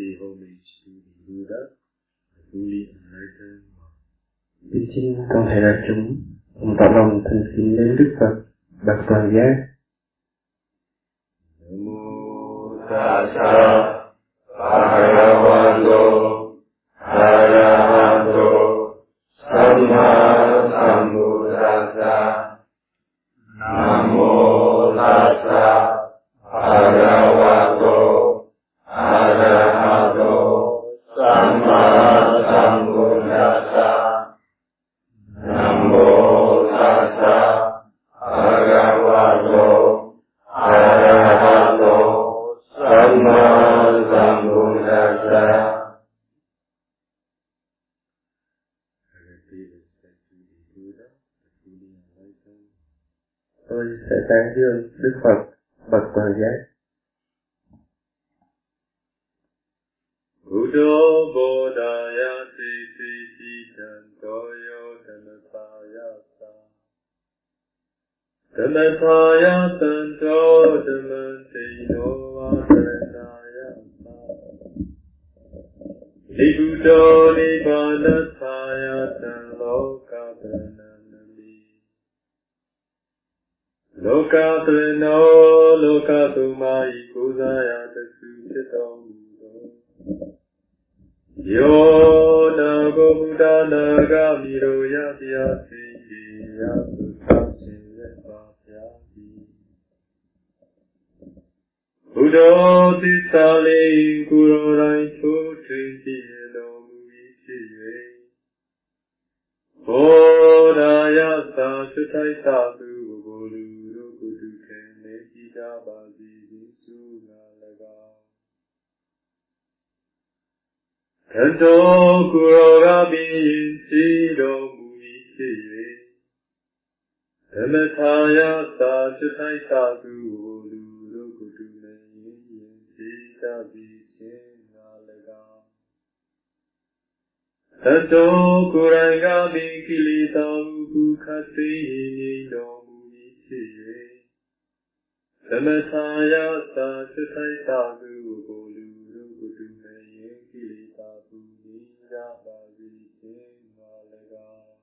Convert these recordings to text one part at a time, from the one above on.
the homage to the Buddha, the fully enlightened one. Kính xin toàn thể đại chúng cùng tỏ lòng thành kính đến Đức Phật bậc toàn giác. Namo tassa bhagavato arahato samma ဓမ္မထာယသာစိထိုက်သာသူကိုလူတို့ကိုတူနေရင်ကိလေသာကြပါစေခြင်းပါ၎င်း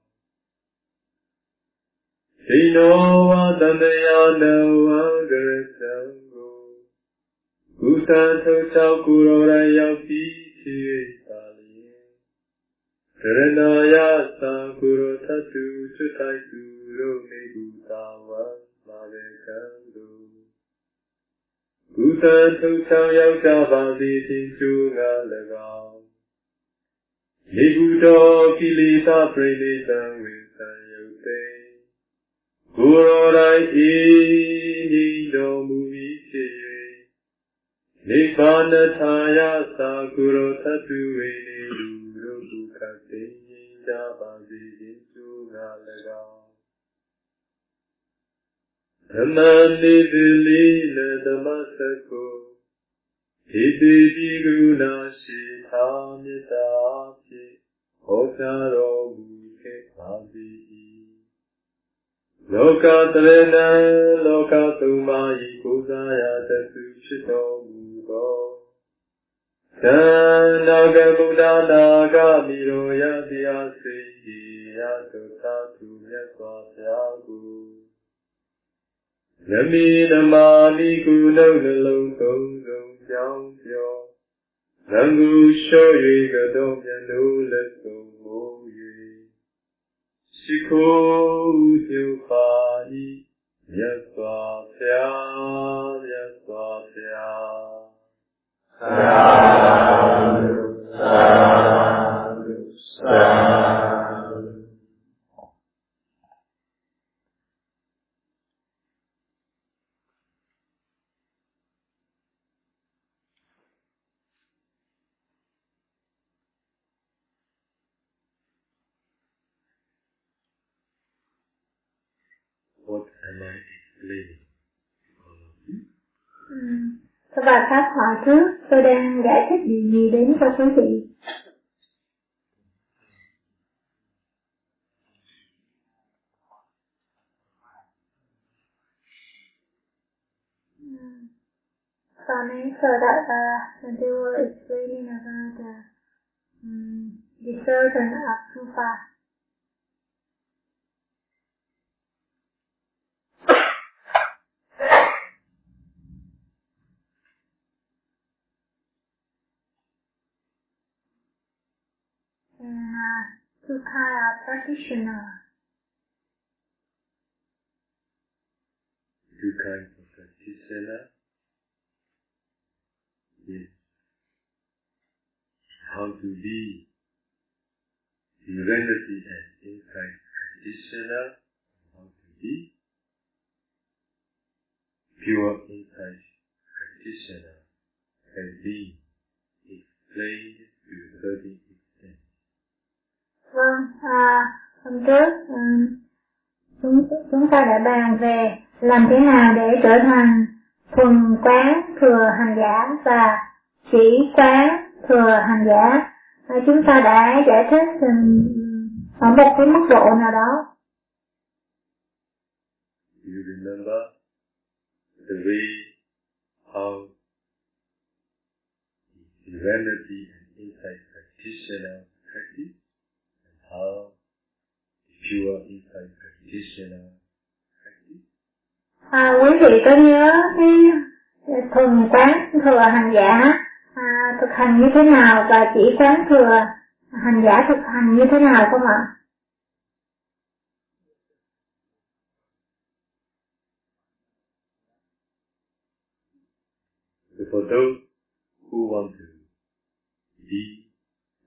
ဒီနောဝတန္တယာနဝံကရတံကိုကုသံထုတ်ချောက်ကိုရောရရောက်ပြီးဖြစ်၍သာလျင်ကရဏာယသံကိုရောသတ္တုစွတ်ထိုက်သူတို့နေကူသာဝံမာရေကံတို့ ကုသံထုတ်ချောက်ရောက်ကြပါစေခြင်းကျိုးငါ၎င်းယေကုတောကိလေသာပရိနိသံဝိသံယုတ်တေကိုရောတိုင်းဤငြိမ်တော်မူပြီးဖြစ်၍နိဗ္ဗာန်ထာယသာကိုရောသတ္တုဝိနေလူတို့ဒုက္ခသိငြိမ်ကြပါစေခြင်းကျိုးငါ၎င်း ဓမ္မနိတိလိနဓမ္မစကောဣတိပိကရုဏာရှိသာမေတ္တာဖြင့်ဟောကြားတော်မူခဲ့ပါသည်လောကတရဏံလောကသုံးပါးဤကိုးစားရတသူဖြစ်တော်မူသောသံနာဂဗုဒ္ဓနာဂမိရောယတရားစိတ်ဤရသုသာသူမြတ်စွာဘုရားကို နမီနမာနိကုနှုတ်နှလုံးသုံးစုံကြောင်းပြောသံဃူလျှော့၍ကတော့မြတ်လို့လက်ဆုံးမိုး၍ရှိခိုးပြုပါ၏မြတ်စွာဘုရားမြတ်စွာဘုရားသာဓုသာဓုသာ Pháp Hòa Thước, tôi đang giải thích điều gì đến cho quý vị? coming so that uh, they were explaining about uh, um, the discernment of Sufa. Uh, kind of practitioner. Kinds of practitioner. Yes. How to be serenity and insight practitioner. How to be pure insight practitioner has been explained to a certain extent. Vâng, à, hôm trước à, chúng chúng ta đã bàn về làm thế nào để trở thành thuần quán thừa hành giả và chỉ quán thừa hành giả. À, chúng ta đã giải thích um, ở một cái mức độ nào đó. You remember the way how serenity and insight practitioner practice how if you are inside practitioner practice. À, quý vị có nhớ cái thuần quán thừa hành giả à, thực hành như thế nào và chỉ quán thừa hành giả thực hành như thế nào không ạ? So for those who want to be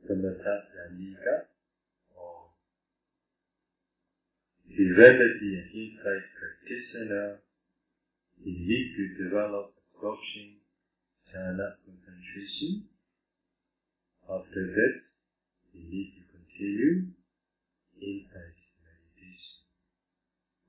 samatha yamika or serenity and insight practitioner, you need to develop absorption, jhana concentration. After that, you need to continue insight meditation.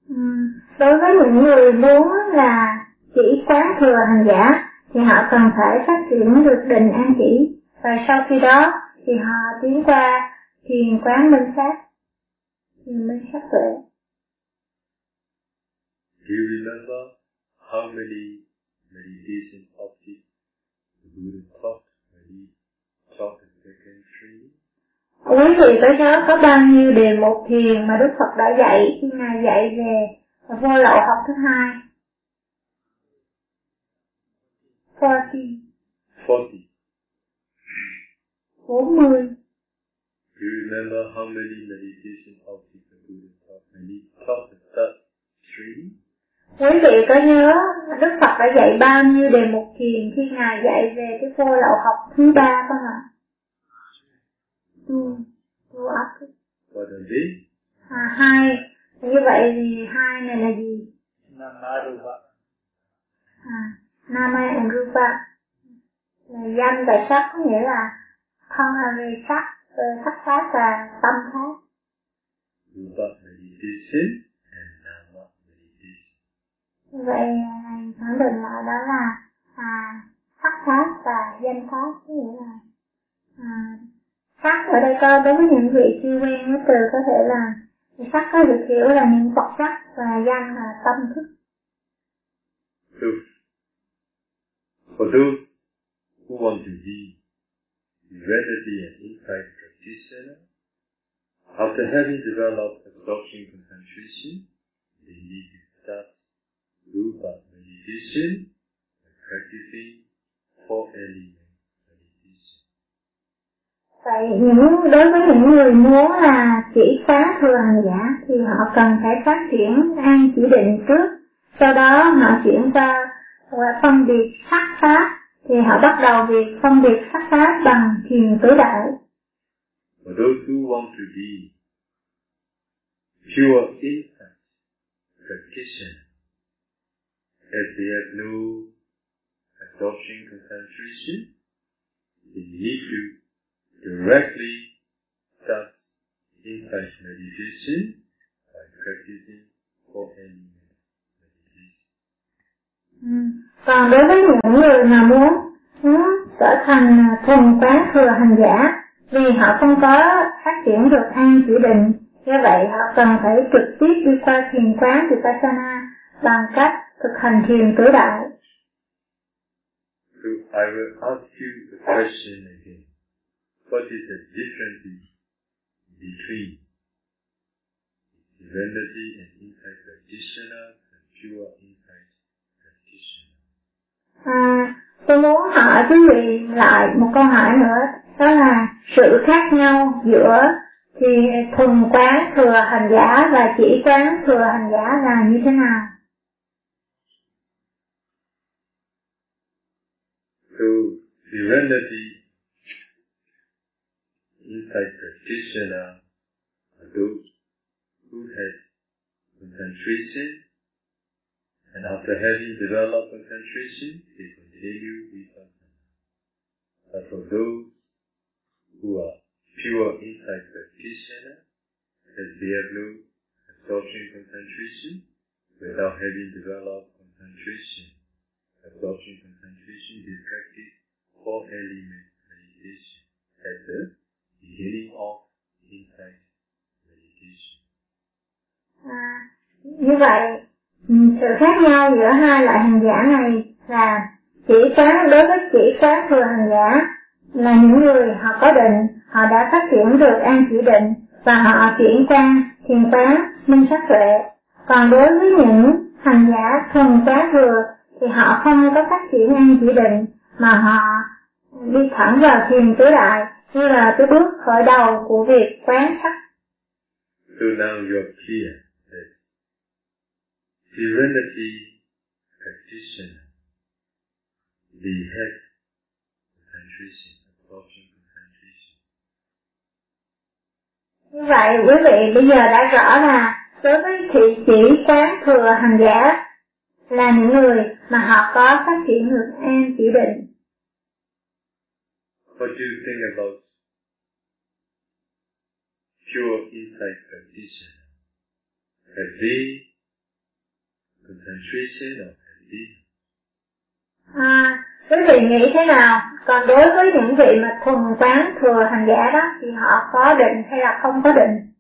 Ừm, đối với những người muốn là chỉ quán thừa hành giả thì họ cần phải phát triển được định an chỉ và sau khi đó thì họ tiến qua thiền quán minh sát thiền minh sát tuệ Do you remember how many meditation objects the Buddha taught when he taught the second training? quý vị có nhớ có bao nhiêu đề mục thiền mà Đức Phật đã dạy khi Ngài dạy về vô lậu học thứ hai 40 40. 40 Do you remember how many meditation objects the Buddha taught when he taught the third training? Quý vị có nhớ Đức Phật đã dạy bao nhiêu đề mục thiền khi Ngài dạy về cái vô lậu học thứ ba không ạ? Tu, tu áp. À, hai. Như vậy thì hai này là gì? Namarupa. À, Nama and Rupa. Là danh và sắc có nghĩa là thân là về sắc, về sắc pháp và tâm pháp. Rupa meditation. Như vậy khẳng định lại đó là à, sắc pháp và danh pháp có nghĩa là à, sắc ở đây có đối với những vị chưa quen với từ có thể là sắc có được hiểu là những vật sắc và danh là tâm thức. So, for those who want to be serenity and insight practitioner, after having developed absorption concentration, they need to start rupa meditation practicing four element meditation. vậy những đối với những người muốn là chỉ phá hành giả thì họ cần phải phát triển an chỉ định trước sau đó họ chuyển qua qua phân biệt sắc pháp thì họ bắt đầu việc phân biệt sắc pháp bằng thiền tứ đại For those who want to be pure insight practitioner, as they have no absorption concentration, they need to directly start insight meditation by practicing four element meditation. Ừ. Còn đối với những người mà muốn, muốn trở thành à, thuần quán thừa hành giả vì họ không có phát triển được an chỉ định, do vậy họ cần phải trực tiếp đi qua thiền quán Vipassana bằng cách thực hành thiền tứ đại. So I will ask you the question again. What is the difference between serenity and insight practitioner and pure insight practitioner? À, tôi muốn hỏi quý vị lại một câu hỏi nữa, đó là sự khác nhau giữa thì thuần quán thừa hành giả và chỉ quán thừa hành giả là như thế nào? So serenity insight practitioner are those who have concentration and after having developed concentration they continue vipassana. But for those who are pure insight practitioner, as they have no absorption concentration, without having developed concentration, absorption concentration, they practice four element meditation at the beginning of insight meditation. À, như vậy, ừ, sự khác nhau giữa hai loại hành giả này là chỉ quán đối với chỉ quán thừa hành giả là những người họ có định, họ đã phát triển được an chỉ định và họ chuyển qua thiền quán minh sát tuệ. Còn đối với những hành giả thuần quán thừa thì họ không có phát triển an chỉ định mà họ đi thẳng vào thiền tứ đại như là cái bước khởi đầu của việc quán sát. So now you are clear that serenity practitioner, the head concentration, absorption concentration. Như vậy quý vị bây giờ đã rõ là đối với thị chỉ quán thừa hành giả là những người mà họ có phát triển được an chỉ định. What do you think about pure insight practitioner? Have they concentration or have they? À, quý vị nghĩ thế nào? Còn đối với những vị mà thuần quán thừa hành giả đó thì họ có định hay là không có định?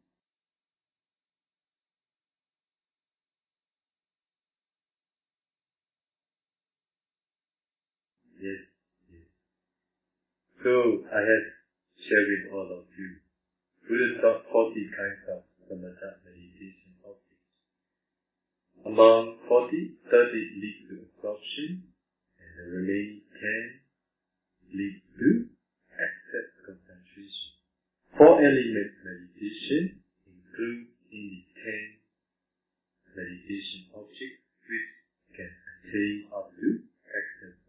So I have shared with all of you. Buddha taught 40 kinds of samatha meditation objects. Among 40, 30 lead to absorption, and the remaining 10 lead to access concentration. Four element meditation includes in the 10 meditation objects which can attain up to concentration.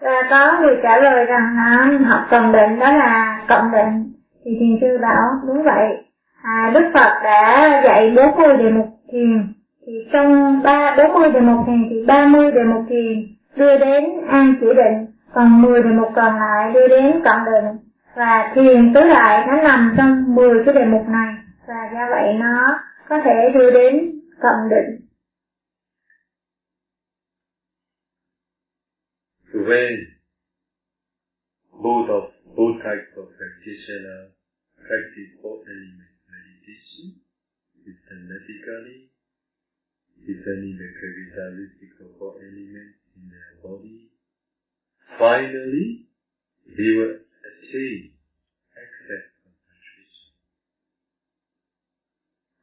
Và có người trả lời rằng à, học cộng định đó là cộng định. Thì thiền sư bảo đúng vậy. À, Đức Phật đã dạy 40 đề mục thiền. Thì trong ba 40 đề mục thiền thì 30 đề mục thiền đưa đến an chỉ định. Còn 10 đề mục còn lại đưa đến cộng định. Và thiền tứ đại nó nằm trong 10 cái đề mục này. Và do vậy nó có thể đưa đến cộng định. When both of both types of practitioner practice four element meditation systematically, discerning the characteristics of four elements in their body, finally they will attain access concentration.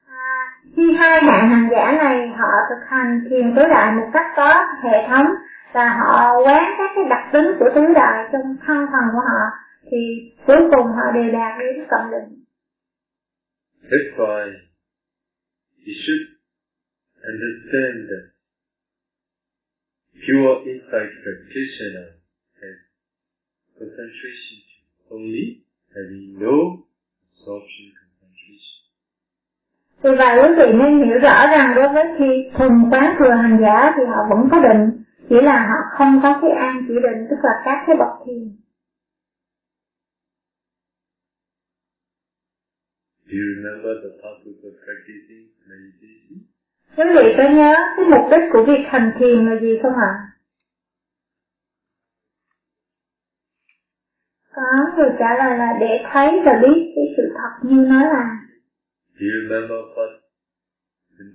À, khi hai hạng hành giả này họ thực hành thiền tứ đại một cách có hệ thống và họ quán các cái đặc tính của tứ đại trong thân thần của họ thì cuối cùng họ đều đạt đến cộng định. That's why you should understand that pure insight practitioner has concentration only, having no absorption concentration. Vì vậy quý vị nên hiểu rõ rằng đối với khi thuần quán thừa hành giả thì họ vẫn có định, chỉ là họ không có cái an chỉ định tức là các cái bậc thiền. Do you remember the purpose of practicing meditation? Quý vị có nhớ cái mục đích của việc hành thiền là gì không ạ? Có người trả lời là để thấy và biết cái sự thật như nó là. Do you remember what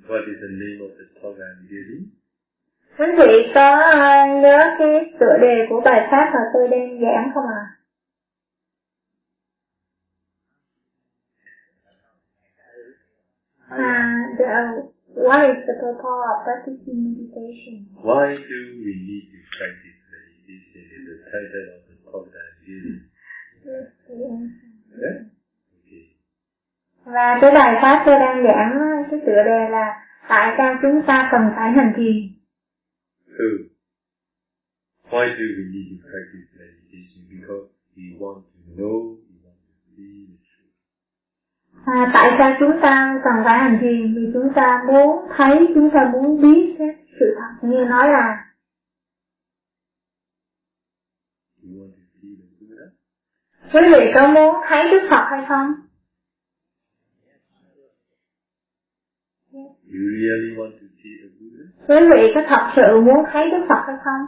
what is the name of the I'm giving? Quý vị có uh, nhớ cái tựa đề của bài pháp mà tôi đang giảng không ạ? À? Uh, the, what is the purpose of practicing meditation? Why do we need to practice meditation is the title of the talk that I'm giving. Yes, Yeah? Okay. Và cái bài pháp tôi đang giảng cái tựa đề là tại sao chúng ta cần phải hành trì. So, why do we need to practice meditation? Because we want to know, we want to see the truth. À, tại sao chúng ta cần phải hành trì? Vì chúng ta muốn thấy, chúng ta muốn biết cái sự thật như nói là We want to see the Buddha. quý vị có muốn thấy Đức Phật hay không? You really want to see the Buddha? Quý vị có thật sự muốn thấy Đức Phật hay không?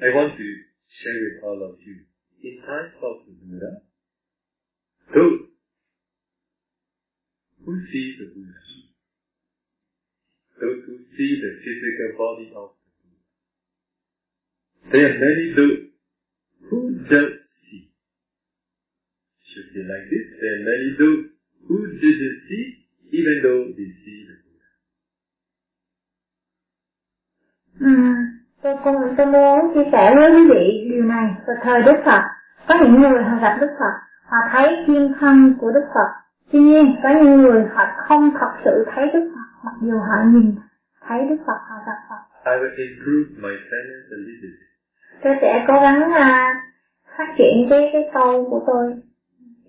I want to share with all of you. In times of the Buddha, those who see the Buddha, those who see the physical body of the Buddha, there are many those who don't see. Should be like this. There are many those who didn't see, even though they see the Buddha. Ừ, tôi, cũng, tôi muốn chia sẻ với quý vị điều này. Vào thời Đức Phật, có những người họ gặp Đức Phật, họ thấy thiên thân của Đức Phật. Tuy nhiên, có những người họ không thật sự thấy Đức Phật, mặc dù họ nhìn thấy Đức Phật, họ gặp Phật. I will improve my sentence a little bit. Tôi sẽ cố gắng à, phát triển cái cái câu của tôi,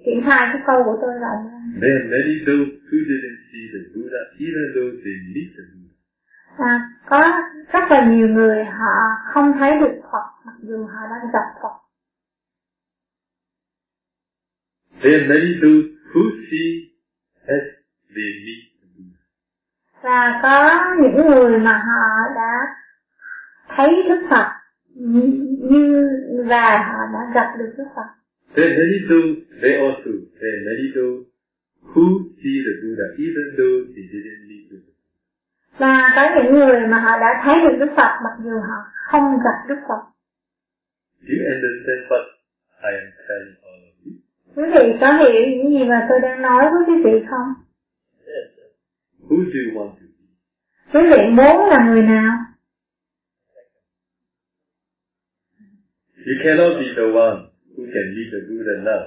triển khai cái câu của tôi là There are many those who didn't see the Buddha, even though they meet the Buddha. à, có rất là nhiều người họ không thấy được Phật, mặc dù họ đang gặp Phật. There are many those who see as they meet the Buddha. và có những người mà họ đã thấy Đức Phật như và họ đã gặp được Đức Phật There are many those, there also, there are many those who see the Buddha, even though they didn't meet the Buddha. và có những người mà họ đã thấy được Đức Phật mặc dù họ không gặp Đức Phật Do you understand what I am telling all of you? quý vị có hiểu những gì mà tôi đang nói với quý vị không Who do you want to be? quý vị muốn là người nào You cannot be the one who can meet the Buddha now.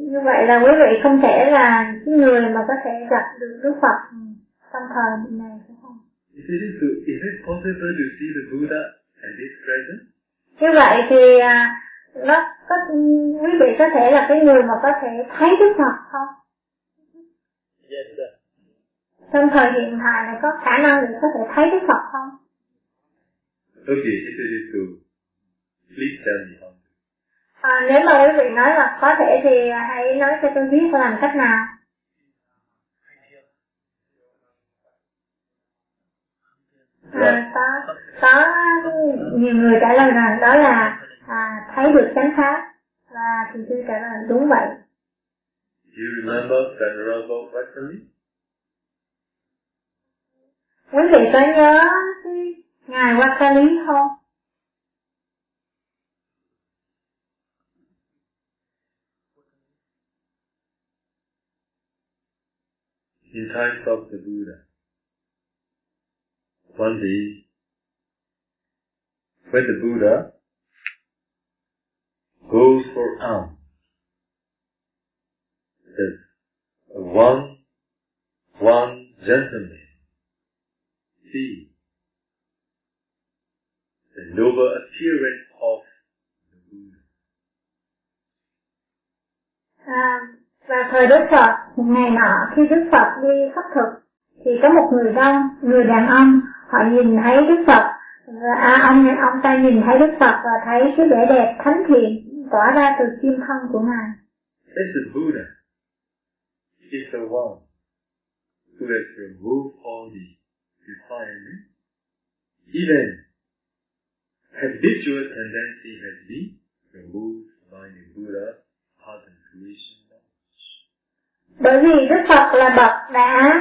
Như vậy là quý vị không thể là cái người mà có thể gặp được Đức Phật trong thời này phải không Is it, so, is it possible to see the Buddha at this present? như vậy thì à, nó có quý vị có thể là cái người mà có thể thấy Đức Phật không Yes, sir. trong thời hiện tại này có khả năng để có thể thấy Đức Phật không Okay, if it is so, please tell me how. À, nếu mà quý vị nói là có thể thì hãy nói cho tôi biết làm cách nào. À, có có nhiều người trả lời rằng đó là à, thấy được chánh pháp và thì tôi trả lời đúng vậy. Do you remember Venerable Vaisali? quý vị có nhớ ngài Wakali không In times of the Buddha, one day, when the Buddha goes for alms, there's one, one gentleman see the noble appearance of the Buddha. À, và thời Đức Phật, một ngày nọ khi Đức Phật đi khất thực, thì có một người đông, người đàn ông, họ nhìn thấy Đức Phật, và à, ông ông ta nhìn thấy Đức Phật và thấy cái vẻ đẹp thánh thiện tỏa ra từ kim thân của ngài. This is Buddha is the one who has removed all the defilement, even habitual tendency has been removed by the Buddha heart and creation. Bởi vì Đức Phật là bậc đã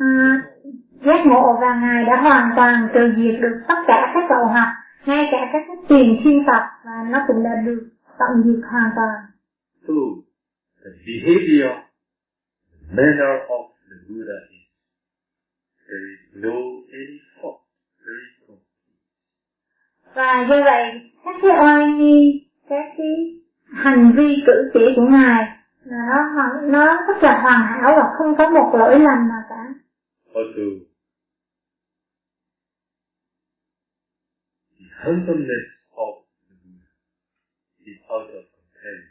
à, giác ngộ và ngài đã hoàn toàn trừ diệt được tất cả các lậu hoặc ngay cả các tiền thiên tập và nó cũng đã được tận diệt hoàn toàn. So, the behavior, the manner of the Buddha is. There is no any fault, very complete. và do vậy các cái oai nghi các cái hành vi cử chỉ của ngài là nó nó rất là hoàn hảo và không có một lỗi lầm nào cả Also, the handsomeness of the Buddha is out of comparison.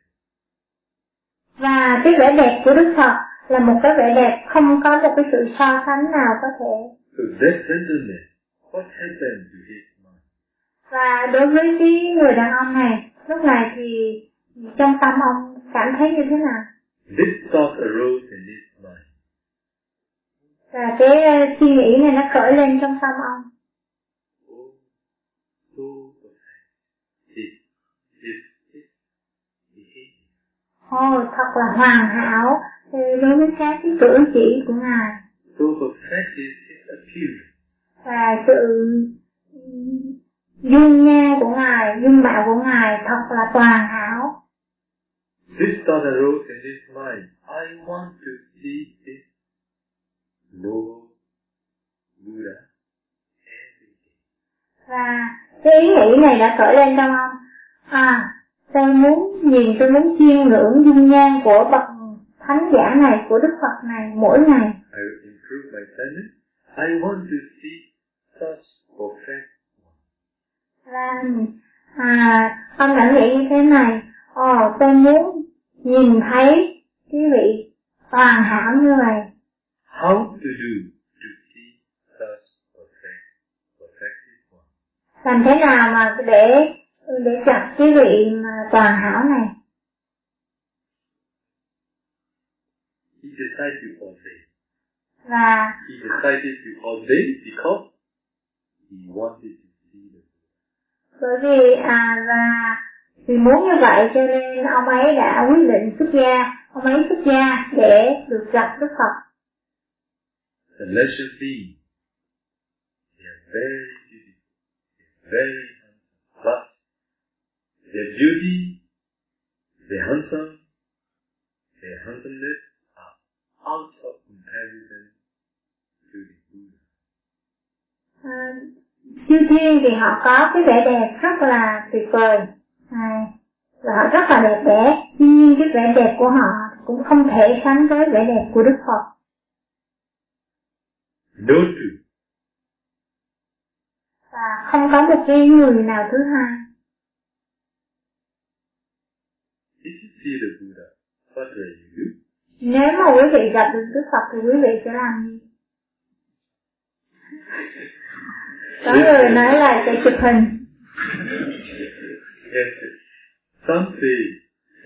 và cái vẻ đẹp của đức phật là một cái vẻ đẹp không có một cái sự so sánh nào có thể So that gentleman, what happened to his mind? và đối với cái người đàn ông này lúc này thì trong tâm ông cảm thấy như thế nào This thought arose in his mind. và cái ờ, suy nghĩ này nó khởi lên trong tâm ông Oh, so perfect. Behavior. ồ thật là hoàn hảo đối với các cái cử chỉ của ngài So perfect is his appearance. và sự dung nhan của ngài dung mạo của ngài thật là toàn hảo This thought arose in his mind. I want to see this noble Buddha every day. và cái ý nghĩ này đã khởi lên trong ông à tôi muốn nhìn tôi muốn chiêm ngưỡng dung nhan của bậc thánh giả này của đức phật này mỗi ngày I will improve my talent. I want to see such perfect và à, ông đã nghĩ như thế này ồ tôi muốn nhìn thấy cái vị hoàn hảo như vậy How to do to see such perfect, perfected one? làm thế nào mà để để gặp cái vị mà toàn hảo này He decided to ordain. và He decided to ordain because he wanted to see the bởi vì à và vì muốn như vậy cho nên ông ấy đã quyết định xuất gia ông ấy xuất gia để được gặp đức phật. The lesser being, they are very beautiful, very handsome, but their beauty, their handsome, their handsomeness are out of comparison to the Buddha. à, chư thiên thì họ có cái vẻ đẹp rất là tuyệt vời à, và họ rất là đẹp đẽ. Tuy nhiên cái vẻ đẹp của họ cũng không thể sánh với vẻ đẹp của đức phật. Và không có một cái người nào thứ hai. Nếu mà quý vị gặp được đức phật thì quý vị sẽ làm gì? Có người nói là sẽ chụp hình Yes. Some say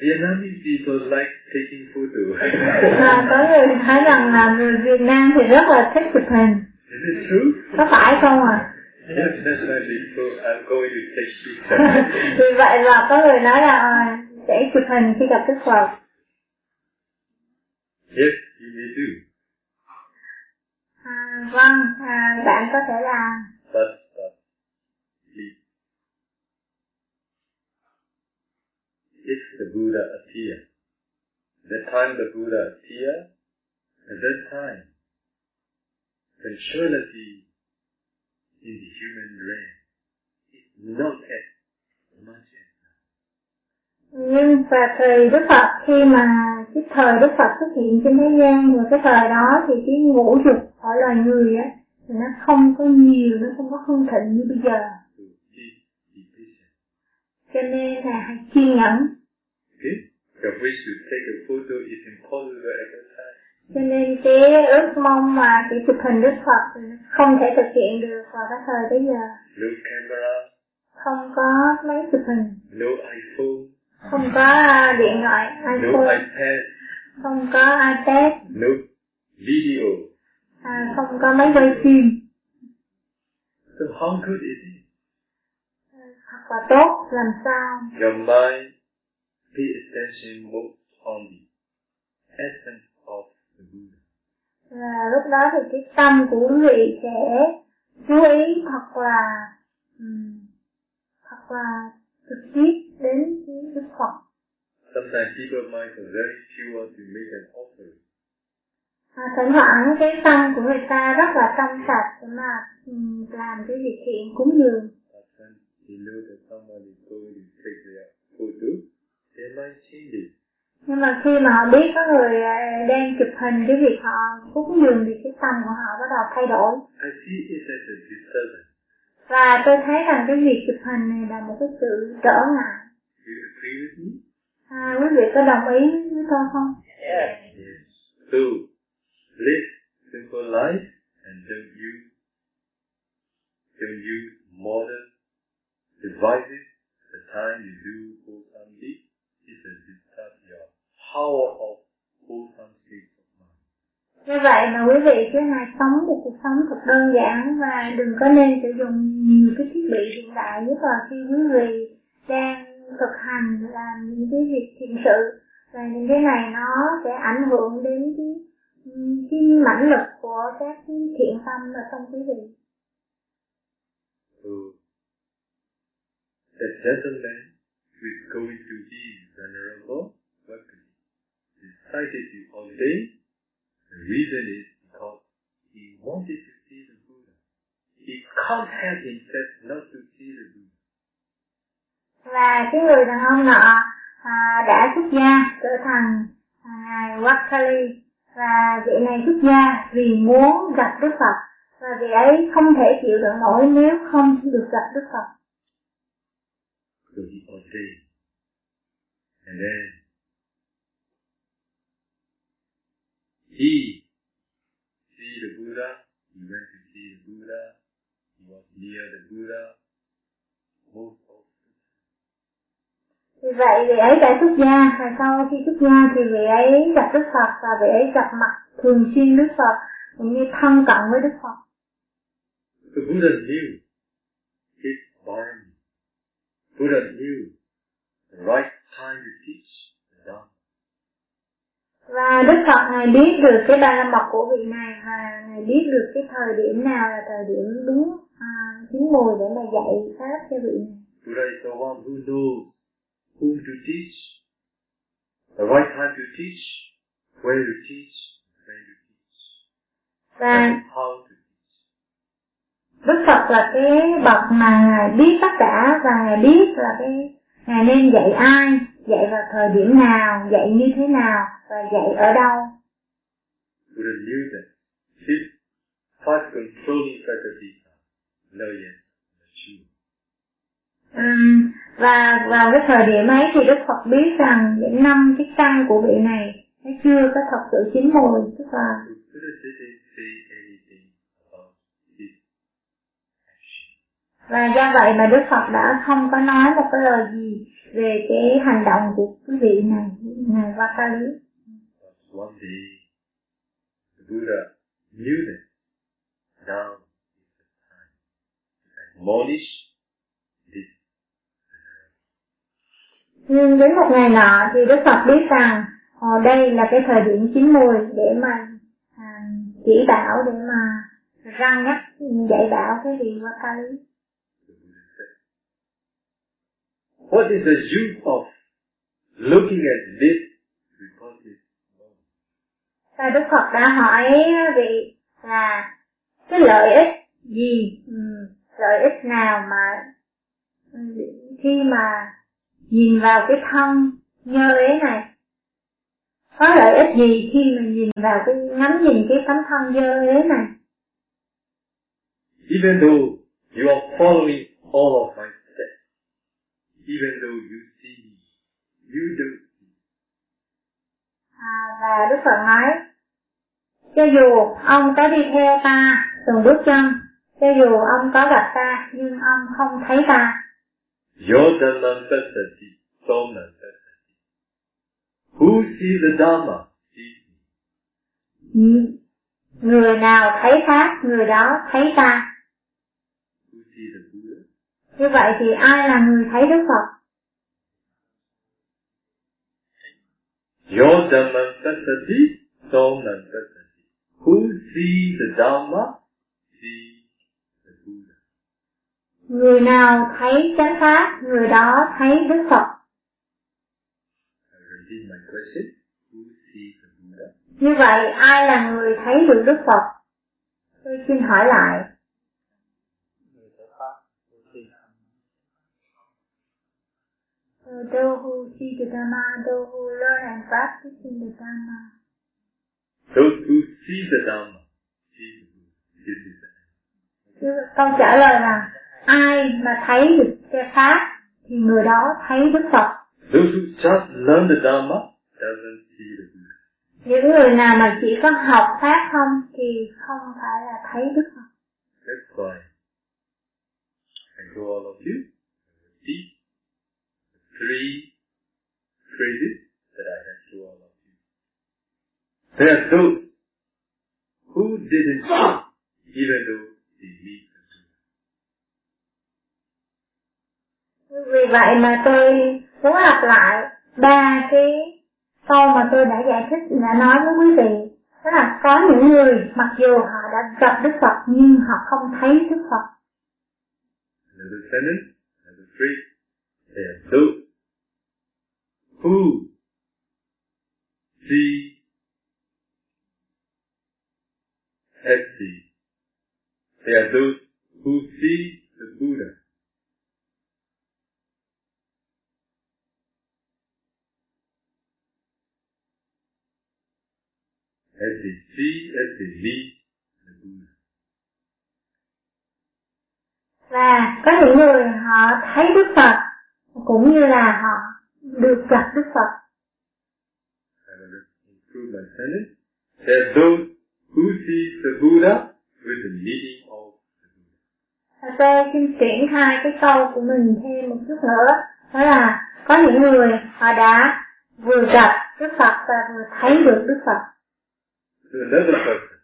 Vietnamese people like taking photos. à, có người nói rằng là người Việt Nam thì rất là thích chụp hình Is it true? có phải không à Yes, definitely. So I'm going to take pictures. vì vậy là có người nói là à, sẽ chụp hình khi gặp đức phật yes, you may do. à, vâng à, bạn có thể làm But, but please, if the Buddha appears. the time the Buddha appears, at that time, sensuality in the human realm is not as much as now. nhưng và thời đức phật khi mà cái thời đức phật xuất hiện trên thế gian và cái thời đó thì cái ngũ dục ở loài người á nó không có nhiều nó không có hương thịnh như bây giờ So please be patient nên là kiên nhẫn Okay? The wish to take a photo is impossible at that time. cho nên cái ước mong mà chỉ chụp hình đức phật không thể thực hiện được vào cái thời bây giờ No camera, không có máy chụp hình no iPhone, không có à, điện thoại no iphone iPad, không có ipad no video. à, không có máy quay phim So how good is it? Là tốt làm sao Your mind pay attention most on the essence of the Buddha. là lúc đó thì cái tâm của quý vị sẽ chú ý thật là um, thật là trực tiếp đến Đức Phật. Sometimes people's minds are very pure to make an offering. À, thỉnh thoảng cái tâm của người ta rất là trong sạch để mà um, làm cái việc thiện cúng dường. They know that someone is going to take their photo, their mind changes. Nhưng mà khi mà họ biết có người à, đang chụp hình cái việc họ cúng dường thì cái tâm của họ bắt đầu thay đổi. I see it as a disturbance. Và tôi thấy rằng cái việc chụp hình này là một cái sự trở ngại. Do you agree with me? À, quý vị có đồng ý với tôi không? Yes. Yes. So, live simple life and don't use don't use modern devices. The time you do wholesome deeds is to disturb your power of wholesome states of mind. Như vậy mà quý vị cứ hãy sống một cuộc sống thật đơn giản và đừng có nên sử dụng nhiều cái thiết bị hiện đại nhất là khi quý vị đang thực hành làm những cái việc thiện sự và những cái này nó sẽ ảnh hưởng đến cái cái mãnh lực của các cái thiện tâm ở trong quý vị. So, the gentleman who is going to be venerable Vakali decided to ordain. The reason is because he wanted to see the Buddha. He can't help himself not to see the Buddha. Và cái người đàn ông nọ à, đã xuất gia trở thành à, ngài Wakali và vị này xuất gia vì muốn gặp Đức Phật và vị ấy không thể chịu đựng nổi nếu không được gặp Đức Phật. Ordained. And then he see the Buddha, he went to see the Buddha, he was near the Buddha most of the time. Vì vậy vị ấy đã xuất gia và sau khi xuất gia thì vị ấy gặp Đức Phật và vị ấy gặp mặt thường xuyên Đức Phật cũng như thân cận với Đức Phật. The Buddha knew his environment. Buddha knew the right time to teach the Dhamma. Và Đức Phật Ngài biết được cái ba la mật của vị này và Ngài biết được cái thời điểm nào là thời điểm đúng à, chín mùi để mà dạy Pháp cho vị này. Buddha is the one who knows whom to teach, the right time to teach, where to teach, when to teach, and how to. Đức Phật là cái bậc mà Ngài biết tất cả và Ngài biết là cái Ngài nên dạy ai, dạy vào thời điểm nào, dạy như thế nào và dạy ở đâu. Buddha knew that his five controlling yet mature. Ừm, và vào cái thời điểm ấy thì Đức Phật biết rằng những năm cái căn của vị này nó chưa có thật sự chín mùi, tức là So Buddha didn't say anything about his action. Và do vậy mà Đức Phật đã không có nói một cái lời gì về cái hành động của quý vị này, ngài Vakali. One day, the Buddha knew that now is the time to admonish this Nhưng đến một ngày nọ thì Đức Phật biết rằng ờ, đây là cái thời điểm chín mùi để mà à, chỉ bảo để mà răng nhắc dạy bảo cái vị Vakali. the Buddha said. What is the use of looking at this repulsive moment? Và Đức Phật đã hỏi vị là cái lợi ích gì, ừ, lợi ích nào mà khi mà nhìn vào cái thân nhơ ấy này, có lợi ích gì khi mà nhìn vào cái ngắm nhìn cái tấm thân dơ ấy này? Even though you are following all of my even though you see me, you don't see. À, và Đức Phật nói, cho dù ông có đi theo ta từng bước chân, cho dù ông có gặp ta nhưng ông không thấy ta. Your Dhamma Sassati, Soma Sassati. Who sees the Dhamma sees me. Ừ. Người nào thấy Pháp, người đó thấy ta. Who sees the Buddha? Như vậy thì ai là người thấy Đức Phật? Dhamma. Who sees the Dharma sees the Buddha. Người nào thấy chánh pháp, người đó thấy Đức Phật. I repeat my question. Who sees the Buddha? Như vậy, ai là người thấy được Đức Phật? Tôi xin hỏi lại. người thể pháp người thi Uh, those who see the Dharma, those who learn and practice in the Dharma. Those who see the Dharma see the Buddha. This is the Chứ câu trả lời là ai mà thấy được cái pháp thì người đó thấy Đức Phật. Those who just learn the Dharma doesn't see the Buddha. Những người nào mà chỉ có học pháp không thì không phải là thấy Đức Phật. That's why I go all of you the three phrases that I have to all of you. There are those who didn't see even though they meet the Buddha. Vì vậy mà tôi muốn lặp lại ba cái câu mà tôi đã giải thích, đã nói với quý vị. Đó là có những người mặc dù họ đã gặp Đức Phật nhưng họ không thấy Đức Phật. Another sentence, another phrase their are food, seeds, see as the. Are those who see the Buddha. As they see, as they meet the Buddha. Và có những người họ thấy Đức Phật cũng như là họ được gặp Đức Phật. Tôi xin triển khai cái câu của mình thêm một chút nữa. Đó là có những người họ đã vừa gặp Đức Phật và vừa thấy được Đức Phật. So another person.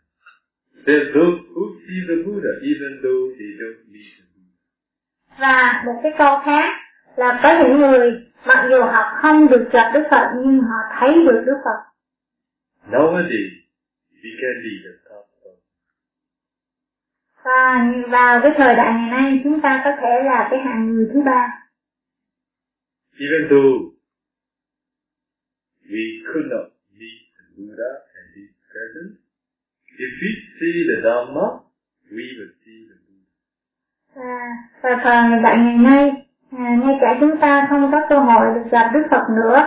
There are those who see the Buddha even though they don't meet the Buddha. Và một cái câu khác là có những người mặc dù họ không được gặp Đức Phật nhưng họ thấy được Đức Phật. Nowadays, we can be the top. Và vào cái thời đại ngày nay chúng ta có thể là cái hạng người thứ ba. Even though we could not meet the Buddha and his presence, if we see the Dhamma, we will see the Buddha. À, và thời đại ngày nay, à, ngay cả chúng ta không có cơ hội được gặp Đức Phật nữa,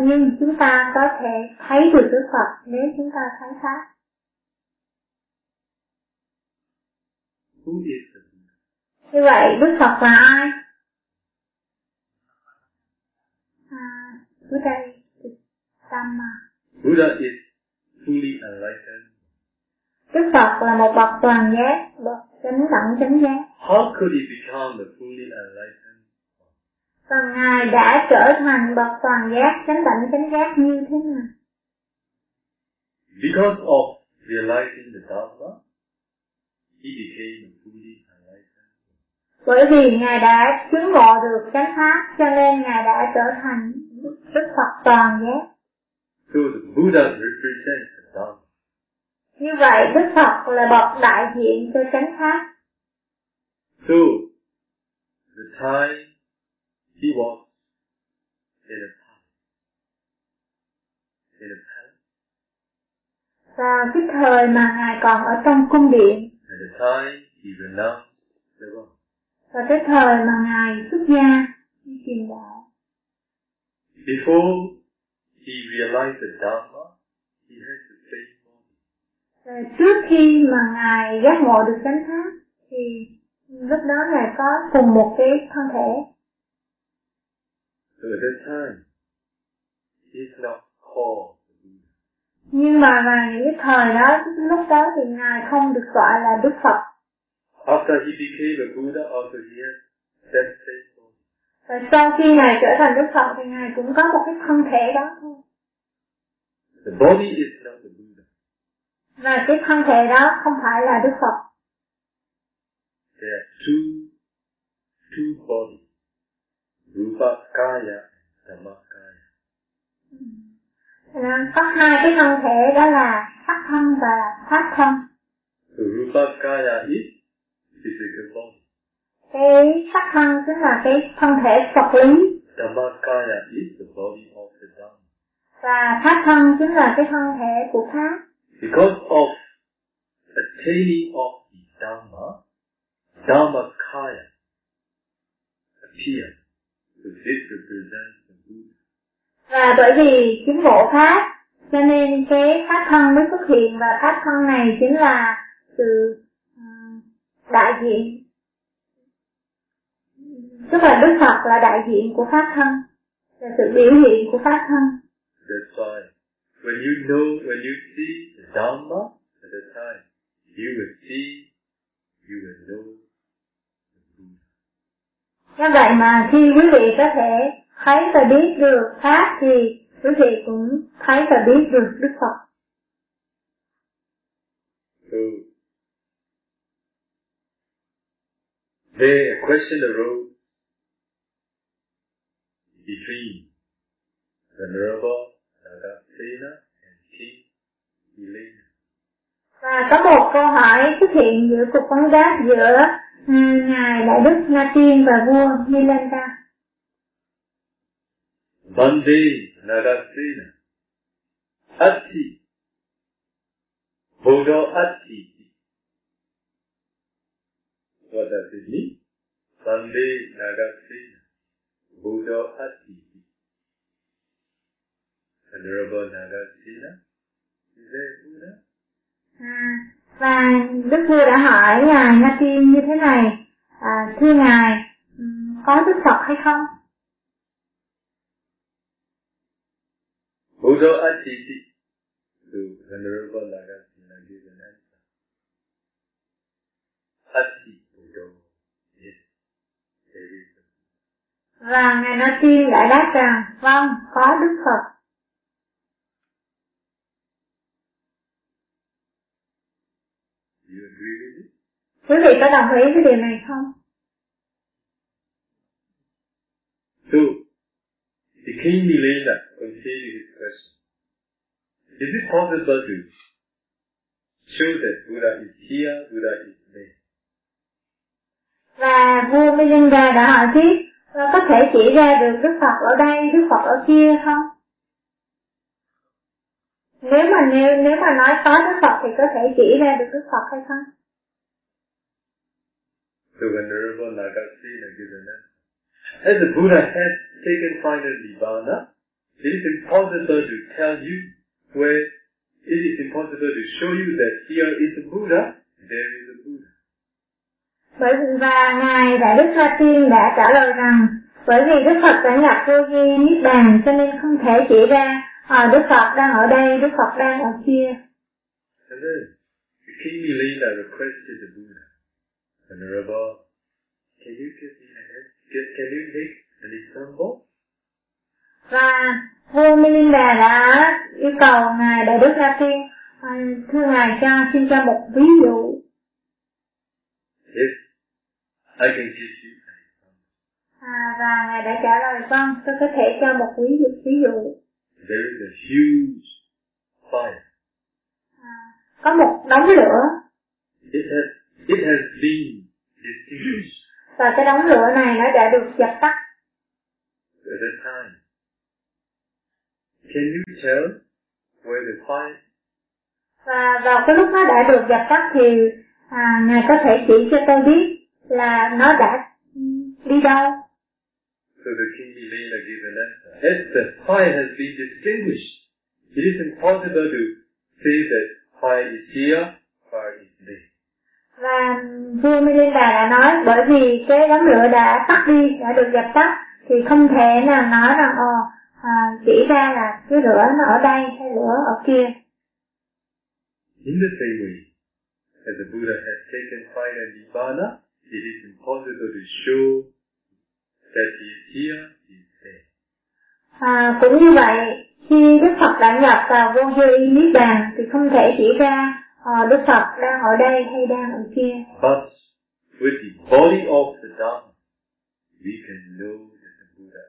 nhưng chúng ta có thể thấy được Đức Phật nếu chúng ta is the Buddha? Như vậy, Đức Phật là ai? À, ở đây, Dhamma. Buddha is fully enlightened. Đức Phật là một bậc toàn giác, bậc chánh đẳng chánh giác. How could he become the fully enlightened? Và Ngài đã trở thành bậc toàn giác, chánh đẳng chánh giác như thế nào? Because of realizing the Dhamma, he became a enlightened. Bởi vì Ngài đã chứng ngộ được chánh pháp, cho nên Ngài đã trở thành Đức Phật toàn giác. So the Buddha represents the Dhamma. Như vậy, Đức Phật là bậc đại diện cho chánh pháp. So the time he was in a palace, in a palace, Và cái thời mà Ngài còn ở trong cung điện, and the time he renounced the world. và cái thời mà Ngài xuất gia đi truyền đạo. Before he realized the Dhamma, he had the same body. Trước khi mà Ngài giác ngộ được chánh pháp, thì lúc đó Ngài có cùng một cái thân thể. So at that time, he's not called. Nhưng mà vào những thời đó, lúc đó thì Ngài không được gọi là Đức Phật. After he became a Buddha, also he has that same body. Và sau khi Ngài trở thành Đức Phật thì Ngài cũng có một cái thân thể đó thôi. The body is not the Buddha. Và cái thân thể đó không phải là Đức Phật. There are two, two bodies, Rupa Kaya and Dhammakaya. có hai cái thân thể đó là sắc thân và pháp thân So Rupakaya is physical body. cái sắc thân chính là cái thân thể vật lý Dhammakaya is the body of the Dhamma. và pháp thân chính là cái thân thể của pháp Because of attaining of the Dhamma, Dhammakaya appears. Và bởi vì chính bộ pháp cho nên cái pháp thân mới xuất hiện và pháp thân này chính là sự ừm, đại diện tức là đức phật là đại diện của pháp thân là sự biểu hiện của pháp thân That's why when you know, when you see the Dhamma at the time, you will see, you will know. Do vậy mà khi quý vị có thể thấy và biết được pháp thì quý vị cũng thấy và biết được đức phật So, there a question arose between Venerable Nagasena and King Elena. Và có một câu hỏi xuất hiện giữa cuộc vấn đáp giữa Ngài Đại Đức Na Tiên và vua Milanda. Vande Nagasena Atti Bodo Atti What does it mean? Vande Nagasena Bodo Atti Venerable Nagasena Is a Buddha? À, và Đức vua đã hỏi Ngài Na Tiên như thế này, à, thưa Ngài, có Đức Phật hay không? Bodo Atti So Venerable Nagasena gives an answer. Atti Bodo Yes, there is a Và Ngài Na Tiên đã đáp rằng, vâng, có Đức Phật. Do you agree with it? Quý vị có đồng ý với điều này không? So, the king Milena continued his question. Is it possible to show that Buddha is here, Buddha is there? Và vua Milinda đã hỏi tiếp, "Ờ, có thể chỉ ra được Đức Phật ở đây, Đức Phật ở kia không? Nếu mà nếu, nếu mà nói có Đức Phật thì có thể chỉ ra được Đức Phật hay không? So Venerable an answer. As the Buddha has taken final Nibbana, it is impossible to tell you where, it is impossible to show you that here is a Buddha, there is a Buddha. Bởi vì và Ngài Đại Đức La Tiên đã trả lời rằng bởi vì Đức Phật đã nhập vô vi Niết Bàn cho nên không thể chỉ ra ờ, Đức Phật đang ở đây, Đức Phật đang ở kia. And then, the King Milena requested the Buddha, Venerable, can you give me a hand? Can, you make an example? Và vua Milinda đã yêu cầu Ngài Đại Đức La Tiên ờ, thưa Ngài cho xin cho một ví dụ. Yes, I can give you an example. À, và Ngài đã trả lời vâng, tôi có thể cho một ví dụ. Ví dụ. There is a huge fire. À, có một đống lửa It has, it has been extinguished và cái đống lửa này nó đã được dập tắt. at that time. Can you tell where the fire Và vào cái lúc nó đã được dập tắt thì à, Ngài có thể chỉ cho tôi biết là nó đã đi đâu. So the king Milena gives an. As the fire has been extinguished, it is impossible to say that fire is here, fire is there. Và vua Milinda đã nói bởi vì cái đống lửa đã tắt đi, đã được dập tắt thì không thể nào nói rằng ồ à, chỉ ra là cái lửa nó ở đây hay lửa ở kia. In the same way, as the Buddha has taken final Nibbana, it is impossible to show that he is here, he is. À, cũng như vậy, khi Đức Phật đã nhập vào vô vi niết bàn thì không thể chỉ ra ờ, Đức Phật đang ở đây hay đang ở kia. But with the body of the Dhamma, we can know that the Buddha.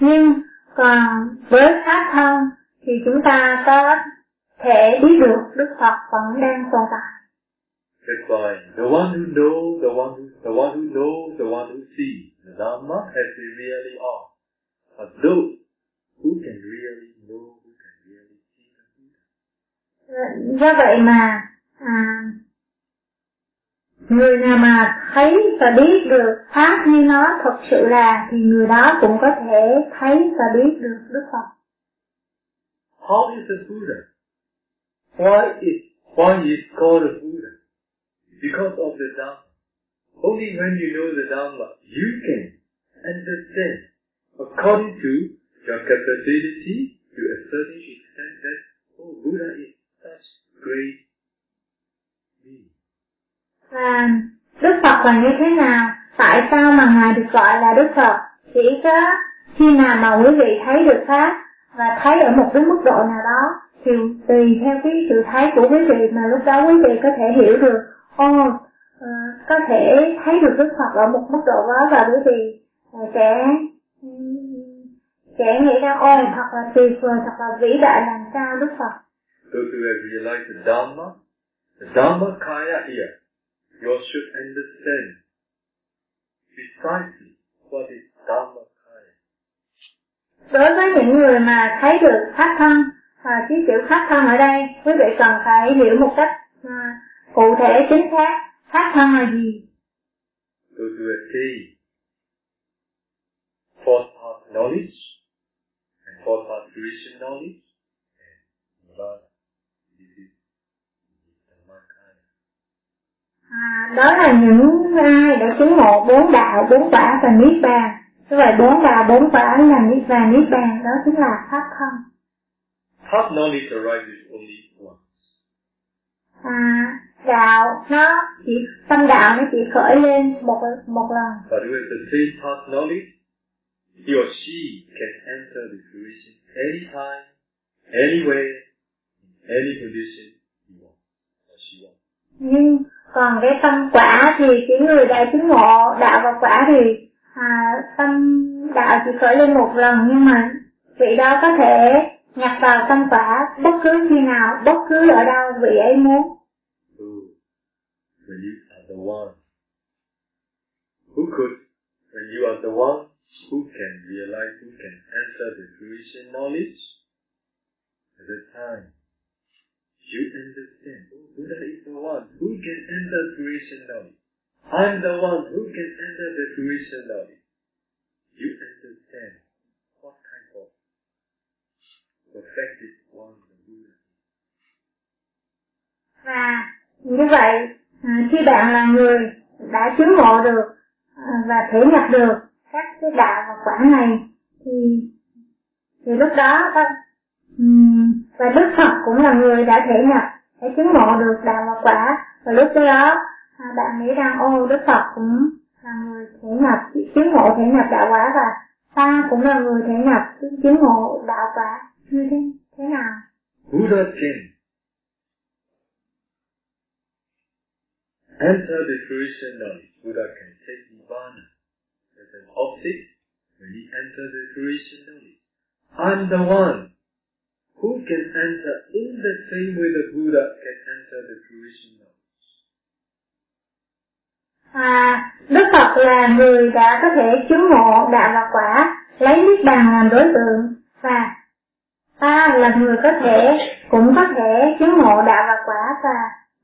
Nhưng còn với pháp thân thì chúng ta có thể biết được Đức Phật vẫn đang tồn tại. That's why the one who knows, the one who, the one who knows, the one who sees the Dhamma as they really are, are those who can really know, who can really see the Buddha. Do vậy mà à, người nào mà thấy và biết được pháp như nó thật sự là thì người đó cũng có thể thấy và biết được Đức Phật. How is the Buddha? Why is why is called a Buddha? Because of the Dhamma. Only when you know the Dhamma, you can understand according to your capability to a certain extent that oh Buddha is such great being. Và Đức Phật là như thế nào? Tại sao mà Ngài được gọi là Đức Phật? Chỉ có khi nào mà quý vị thấy được Pháp và thấy ở một cái mức độ nào đó thì tùy theo cái sự thấy của quý vị mà lúc đó quý vị có thể hiểu được ô uh, ờ, có thể thấy được Đức Phật ở một mức độ đó và quý vị ờ, sẽ sẽ nghĩ ra ôi thật là tuyệt vời thật là vĩ đại làm sao Đức Phật. Those who have realized the Dhamma, the Dhamma Kaya here, you should understand precisely what is Dhamma Kaya. đối với những người mà thấy được pháp thân và cái chữ pháp thân ở đây quý vị cần phải hiểu một cách uh, cụ thể chính xác pháp thân là gì? Those who have fourth path knowledge and fourth path fruition knowledge and Nirvana. This is Dhamma Kaya. à, đó là những ai đã chứng ngộ bốn đạo bốn quả và niết bàn như vậy bốn đạo bốn quả là niết và niết bàn đó chính là pháp thân Path knowledge arises only once. à, đạo nó chỉ tâm đạo nó chỉ khởi lên một một lần But with the same path knowledge, he or she can enter the fruition anytime, anywhere, in any condition he wants or she wants. nhưng còn cái tâm quả thì cái người đã chứng ngộ đạo và quả thì à, tâm đạo chỉ khởi lên một lần nhưng mà vị đó có thể nhập vào tâm quả bất cứ khi nào bất cứ ở đâu vị ấy muốn. So, when you are the one. Who could, when you are the one who can realize, who can enter the fruition knowledge, at that time, you understand, oh, Buddha is the one who can enter fruition knowledge. I'm the one who can enter the fruition knowledge. You understand what kind of perfected one the Buddha is. và như vậy à, khi bạn là người đã chứng ngộ được à, và thể nhập được các cái đạo và quả này, thì thì lúc đó ta và Đức Phật cũng là người đã thể nhập để chứng ngộ được đạo và quả. Và lúc đó bạn nghĩ rằng ô, Đức Phật cũng là người thể nhập, chứng ngộ thể nhập đạo quả và ta cũng là người thể nhập, chứng ngộ đạo quả. Như thế thế nào? Buddha came enter the fruition knowledge. Buddha can take Nibbana an object when he enters the fruition knowledge. I'm the one who can enter in the same way the Buddha can enter the fruition knowledge. À, Đức Phật là người đã có thể chứng ngộ đạo và quả, lấy niết bàn làm đối tượng và ta là người có thể cũng có thể chứng ngộ đạo và quả và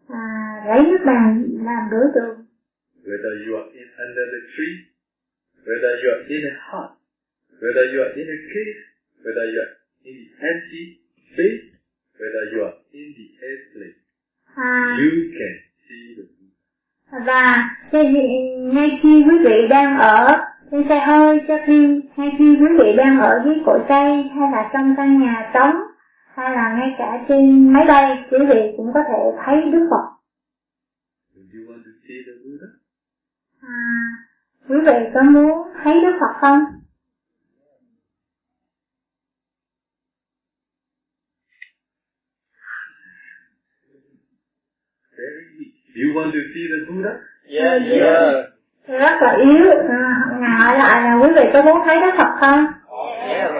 à, lấy niết bàn làm đối tượng. Whether you are in under the tree, whether you are in a hut, whether you are in a cave, whether you are in the empty space, whether you are in the airplane, À, you can see the Buddha. và ngay ngay khi quý vị đang ở trên xe hơi, cho khi ngay khi quý vị đang ở dưới cội cây hay là trong căn nhà trống hay là ngay cả trên máy bay, quý vị cũng có thể thấy Đức Phật. Do you want to see the Buddha? À, quý vị có muốn thấy Đức Phật không? Very weak. Do you want to see the Buddha? Yeah, yeah. Rất là yếu. À, Ngài hỏi lại là quý vị có muốn thấy Đức Phật không? Yeah.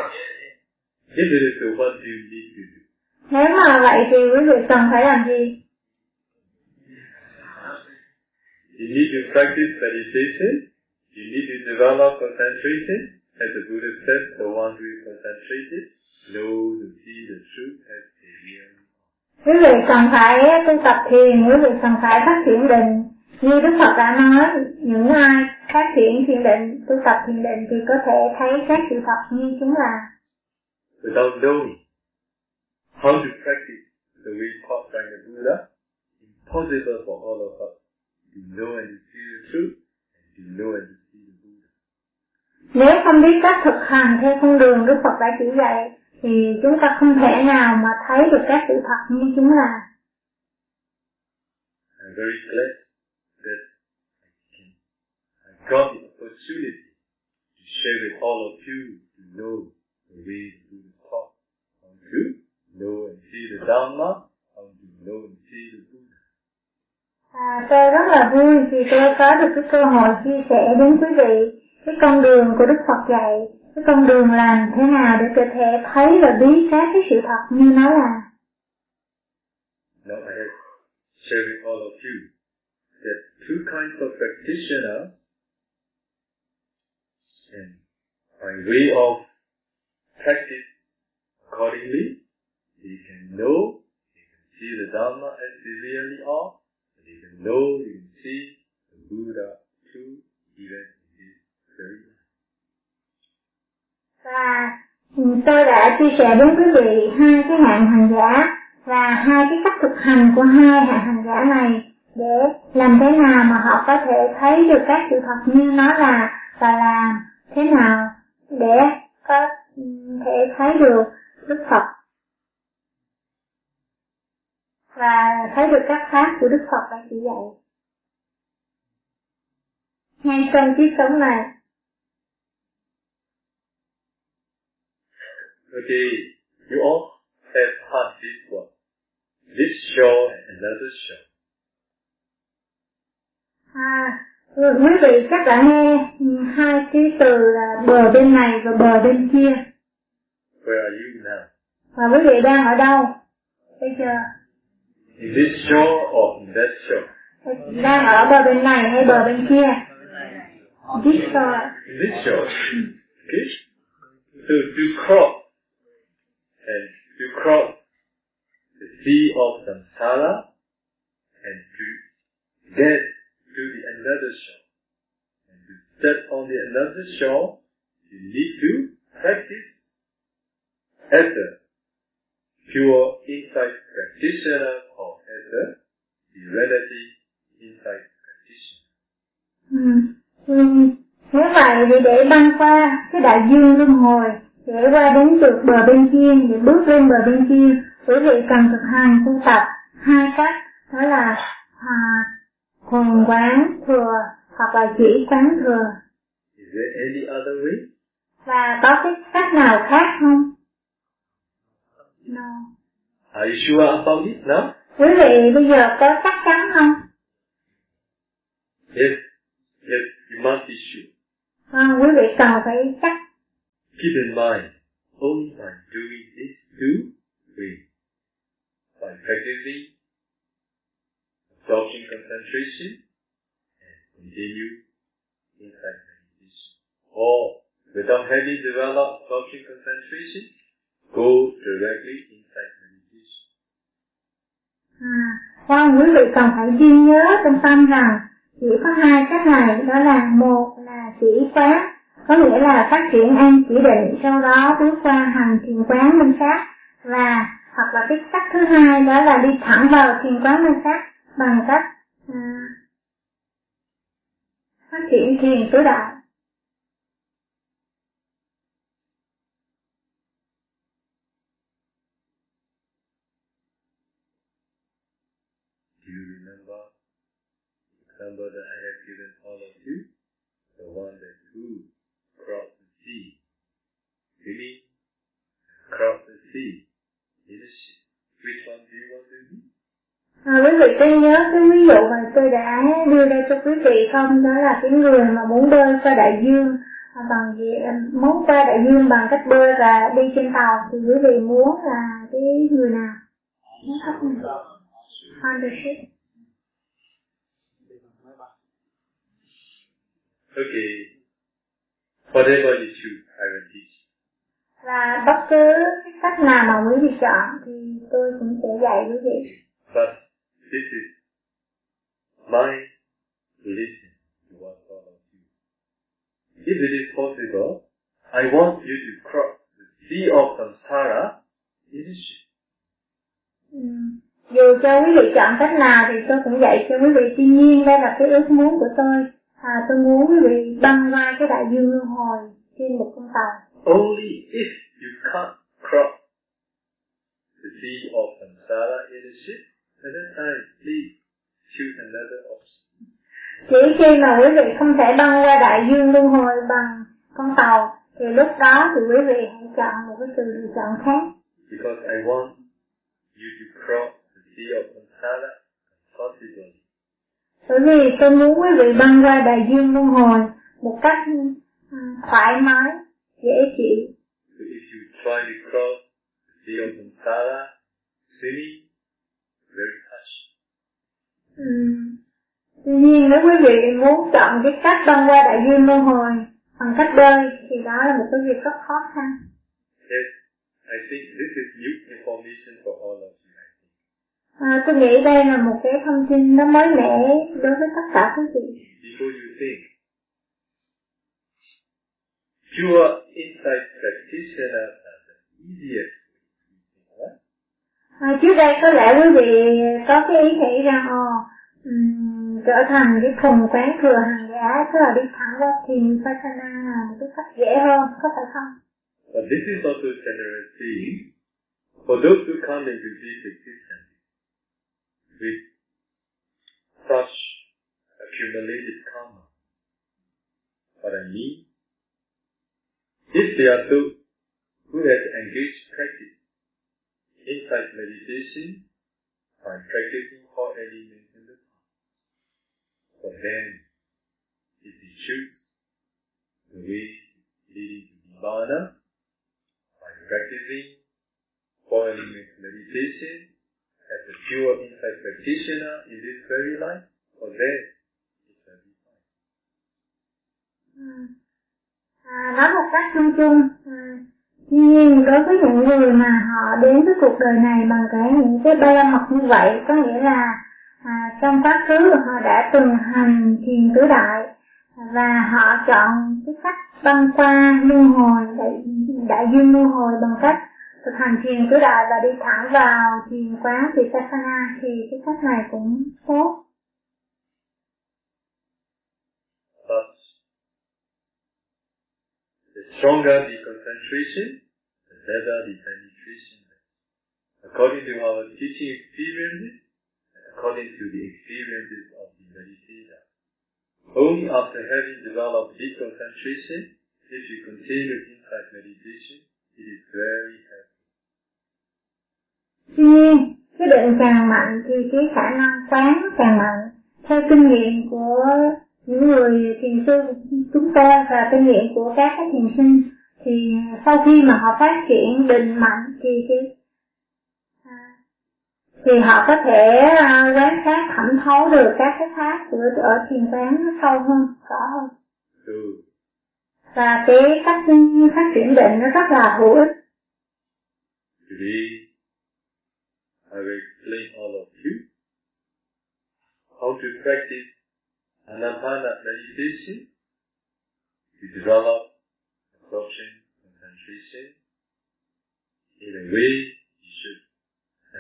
If it is so, what do you need to do? Nếu mà vậy thì quý vị cần phải làm gì? You need to practice meditation. You need to develop concentration. As the Buddha said, the one who is concentrated knows and see the truth as a real. Quý vị cần phải tu tập thiền, quý vị cần phải phát triển định. Như Đức Phật đã nói, những ai phát triển thiền định, tu tập thiền định thì có thể thấy các sự thật như chúng là. Without knowing how to practice the way taught by the Buddha, impossible for all of us to know and to see the truth and to know and to. Nếu không biết cách thực hành theo con đường Đức Phật đã chỉ dạy, thì chúng ta không thể nào mà thấy được các sự thật như chúng là. I'm very glad that I can, I got the opportunity to share with all of you to know the way the Buddha taught, how to know and see the Dharma, how to know and see the Buddha. À, tôi rất là vui vì tôi có được cái cơ hội chia sẻ đến quý vị cái con đường của Đức Phật dạy, cái con đường làm thế nào để cơ thể thấy và biết các cái sự thật như nó là. Now I have shared with all of you that two kinds of practitioner and by way of practice accordingly, they can know, they can see the Dharma as they really are, and they can know, they can see the Buddha too, even in this very life. Và tôi đã chia sẻ đến quý vị hai cái hạng hành giả và hai cái cách thực hành của hai hạng hành giả này để làm thế nào mà họ có thể thấy được các sự thật như nó là và làm thế nào để có thể thấy được Đức Phật và thấy được các pháp của Đức Phật đã chỉ dạy. Ngay trong chiếc sống này Okay, you all have heard this one. This shore and another shore. À, quý vị chắc đã nghe hai cái từ là bờ bên này và bờ bên kia. Where are you now? Và quý vị đang ở đâu? Bây giờ In this shore or in that shore? đang ở bờ bên này hay bờ bên kia? This shore. In this shore. Okay? So to cross and to cross the sea of samsara and to get to the another shore. And to step on the another shore, you need to practice as a pure insight practitioner or as a serenity insight practitioner. Ừ. Nếu vậy thì để băng qua cái đại dương luân hồi để qua đến được bờ bên kia để bước lên bờ bên kia quý vị cần thực hành tu tập hai cách đó là à, thuần quán thừa hoặc là chỉ quán thừa Is there any other way? và có cái cách nào khác không? No. Are you sure about it now? Quý vị bây giờ có chắc chắn không? Yes, yes, you must be sure. À, quý vị cần phải chắc Keep in mind, only by doing this two we. by practicing absorption concentration and continue insight meditation, or without having developed absorption concentration, go directly insight meditation. À, vâng, quý vị cần phải ghi nhớ trong tâm rằng chỉ có hai cách này đó là một là chỉ quán có nghĩa là phát triển an chỉ định sau đó bước qua hành thiền quán minh sát và hoặc là cái cách thứ hai đó là đi thẳng vào thiền quán minh sát bằng cách uh, phát triển thiền tứ đại remember that I have given all of you? The one that who sea, swimming, cross the sea. Which one do you want to be? À, quý vị có nhớ cái ví dụ mà tôi đã đưa ra cho quý vị không? Đó là cái người mà muốn bơi qua đại dương à, bằng việc muốn qua đại dương bằng cách bơi và đi trên tàu thì quý vị muốn là cái người nào on the ship Okay. Whatever you choose, I will teach. và bất cứ cách nào mà quý vị chọn thì tôi cũng sẽ dạy quý vị But this is my relation towards all of you. If it is possible, I want you to cross the sea of samsara in a ship. Dù cho quý vị chọn cách nào thì tôi cũng dạy cho quý vị tuy nhiên đây là cái ước muốn của tôi à, tôi muốn quý vị băng qua cái đại dương luân hồi trên một con tàu Only if you can't cross the sea of samsara in a ship, at that time, please choose another option. chỉ khi mà quý vị không thể băng qua đại dương luân hồi bằng con tàu thì lúc đó thì quý vị hãy chọn một cái sự lựa chọn khác Because I want you to cross the sea of samsara possibly. Bởi vì tôi muốn quý vị băng qua đại dương luân hồi một cách ừ, thoải mái dễ chịu So if you try to cross the sea of samsara, swimming, very touchy. Ừm, Tuy nhiên nếu quý vị muốn chọn cái cách băng qua đại dương luân hồi bằng cách bơi thì đó là một cái việc rất khó khăn. Yes, I think this is new information for all of you. À, tôi nghĩ đây là một cái thông tin nó mới mẻ đối với tất cả quý vị. Before you think, pure insight practitioners are the easiest. À, trước đây có lẽ quý vị có cái ý nghĩ rằng ồ, ừm, trở thành cái thuần quán thừa hàng giả tức là đi thẳng qua thiền vipassana là một cái cách dễ hơn, có phải không? But this is also general thing for those who come into this existence with such accumulated karma. What I mean, if they are those who have engaged practice insight meditation by practicing four elements in the past, for them, if they choose the way leading to Nibbana, by practicing four element meditation as a pure insight practitioner in this very life, for there it will be fine. À, nói một cách chung chung, à, tuy nhiên đối với những người mà họ đến với cuộc đời này bằng cái những cái ba mặt như vậy, có nghĩa là à, trong quá khứ họ đã từng hành thiền tứ đại và họ chọn cái cách băng qua luân hồi đại, đại dương luân hồi bằng cách thực hành thiền và đi thẳng vào thiền quán thì cái cách này cũng tốt the stronger the concentration, the better the penetration. According to our teaching experiences, according to the experiences of the meditator. Only after having developed deep concentration, if you continue insight meditation, it is very helpful. Tuy nhiên, cái định càng mạnh thì cái khả năng quán càng mạnh. Theo kinh nghiệm của những người thiền sư chúng tôi và kinh nghiệm của các thiền sinh thì sau khi mà họ phát triển định mạnh thì cái à, thì họ có thể à, quán sát thẩm thấu được các cái pháp của ở thiền quán nó sâu hơn, rõ hơn. So, Và cái cách phát triển định nó rất là hữu ích. I will explain all of you how to practice Anapana meditation to develop absorption, concentration in a way you should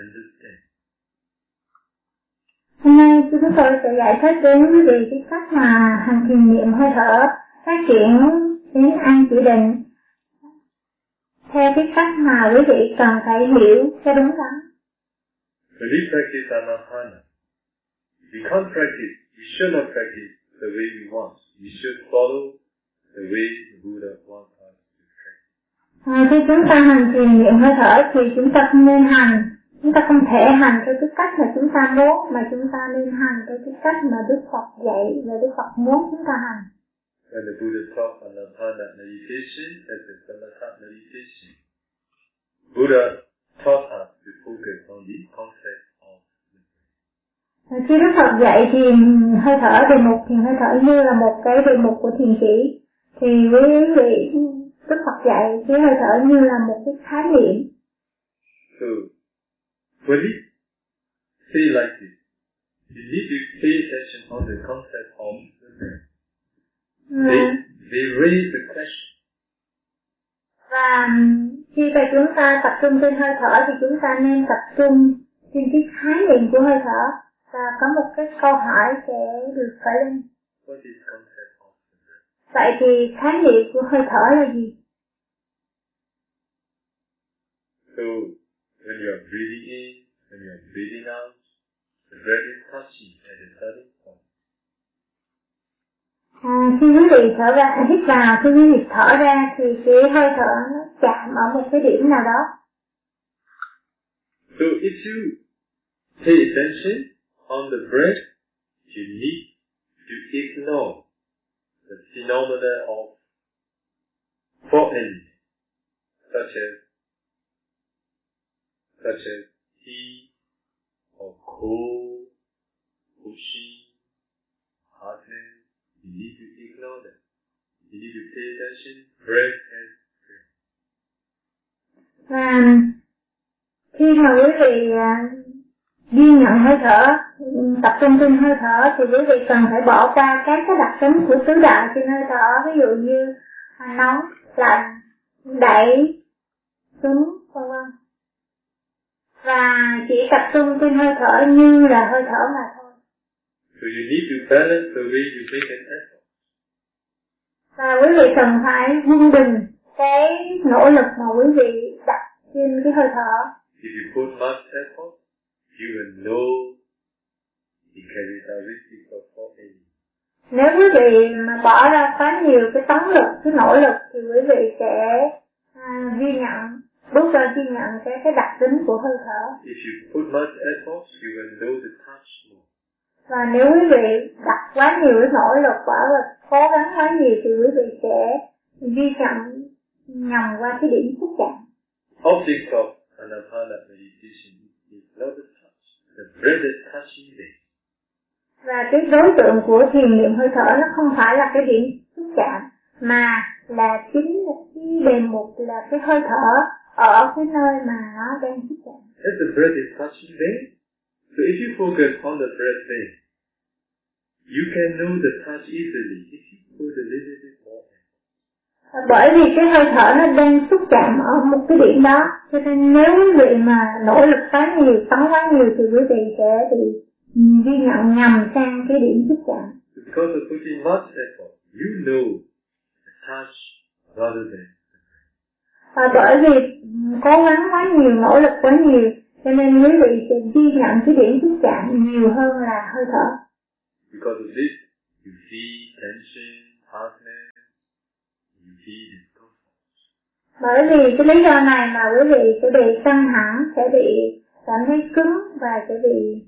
understand. Hôm nay chúng tôi sẽ giải thích đến quý vị cái cách mà hành thiền niệm hơi thở phát triển đến an chỉ định theo cái cách mà quý vị cần phải hiểu cho đúng đắn. We practice Anapana, we can't practice, we should not practice the way we want. We should follow the way the Buddha wants us to practice. À, khi chúng ta hành thiền niệm hơi thở thì chúng ta không nên hành chúng ta không thể hành theo cái cách mà chúng ta muốn mà chúng ta nên hành theo cái cách mà Đức Phật dạy và Đức Phật muốn chúng ta hành. when the Buddha taught Anapana meditation as a samatha meditation, Buddha taught us to focus on the concept of khi Đức Phật dạy thiền hơi thở đề mục thiền hơi thở như là một cái đề mục của thiền chỉ thì quý vị Đức Phật dạy cái hơi thở như là một cái khái niệm. So, when we say like this, you need to pay attention on the concept of the breath. They, they raise the question, và khi mà chúng ta tập trung trên hơi thở thì chúng ta nên tập trung trên cái khái niệm của hơi thở và có một cái câu hỏi sẽ được khởi lên what is concept of the breath? vậy thì khái niệm của hơi thở là gì So, when you are breathing in, when you are breathing out, the breath is touching at a certain point à, khi quý vị thở ra hít vào khi quý vị thở ra thì cái hơi thở nó chạm ở một cái điểm nào đó So, if you pay attention on the breath, you need to ignore the phenomena of foreign, such as such as heat or cold, pushing, hardness. You need to ignore them. You need to pay attention, breath and breath. và khi mà quý vị à, ghi nhận hơi thở tập trung trên hơi thở thì quý vị cần phải bỏ qua các cái đặc tính của tứ đại trên hơi thở ví dụ như nóng lạnh đẩy xuống vân vân và chỉ tập trung trên hơi thở như là hơi thở mà thôi So you need to balance the way you make an effort. và quý vị cần phải quân bình cái nỗ lực mà quý vị đặt trên cái hơi thở If you put much effort, you will know the characteristics of four elements. nếu quý vị mà bỏ ra quá nhiều cái tấn lực cái nỗ lực thì quý vị sẽ à, ghi nhận bước ra ghi nhận cái cái đặc tính của hơi thở If you put much effort, you will know the touch. Và nếu quý vị đặt quá nhiều cái nỗ lực quả và cố gắng quá nhiều thì quý vị sẽ ghi nhận nhầm qua cái điểm xúc chạm Object of Anapana meditation is the touch. The breath is touching there. và cái đối tượng của thiền niệm hơi thở nó không phải là cái điểm xúc chạm mà là chính cái đề mục là cái hơi thở ở cái nơi mà nó đang xúc chạm As the breath is touching there, so if you focus on the breath there, you can know the touch easily. If you put a little bit more effort. bởi vì cái hơi thở nó đang xúc chạm ở một cái điểm đó cho nên nếu quý vị mà nỗ lực quá nhiều tấn quá nhiều thì quý vị sẽ bị ghi nhận nhầm sang cái điểm xúc chạm. Because of putting much effort, you know the touch rather than và bởi vì cố gắng quá nhiều nỗ lực quá nhiều cho nên quý vị sẽ ghi nhận cái điểm xúc chạm nhiều hơn là hơi thở Because of this, you feel tension, hardness, you feel discomfort. bởi vì cái lý do này mà quý vị sẽ bị căng thẳng sẽ bị cảm thấy cứng và sẽ bị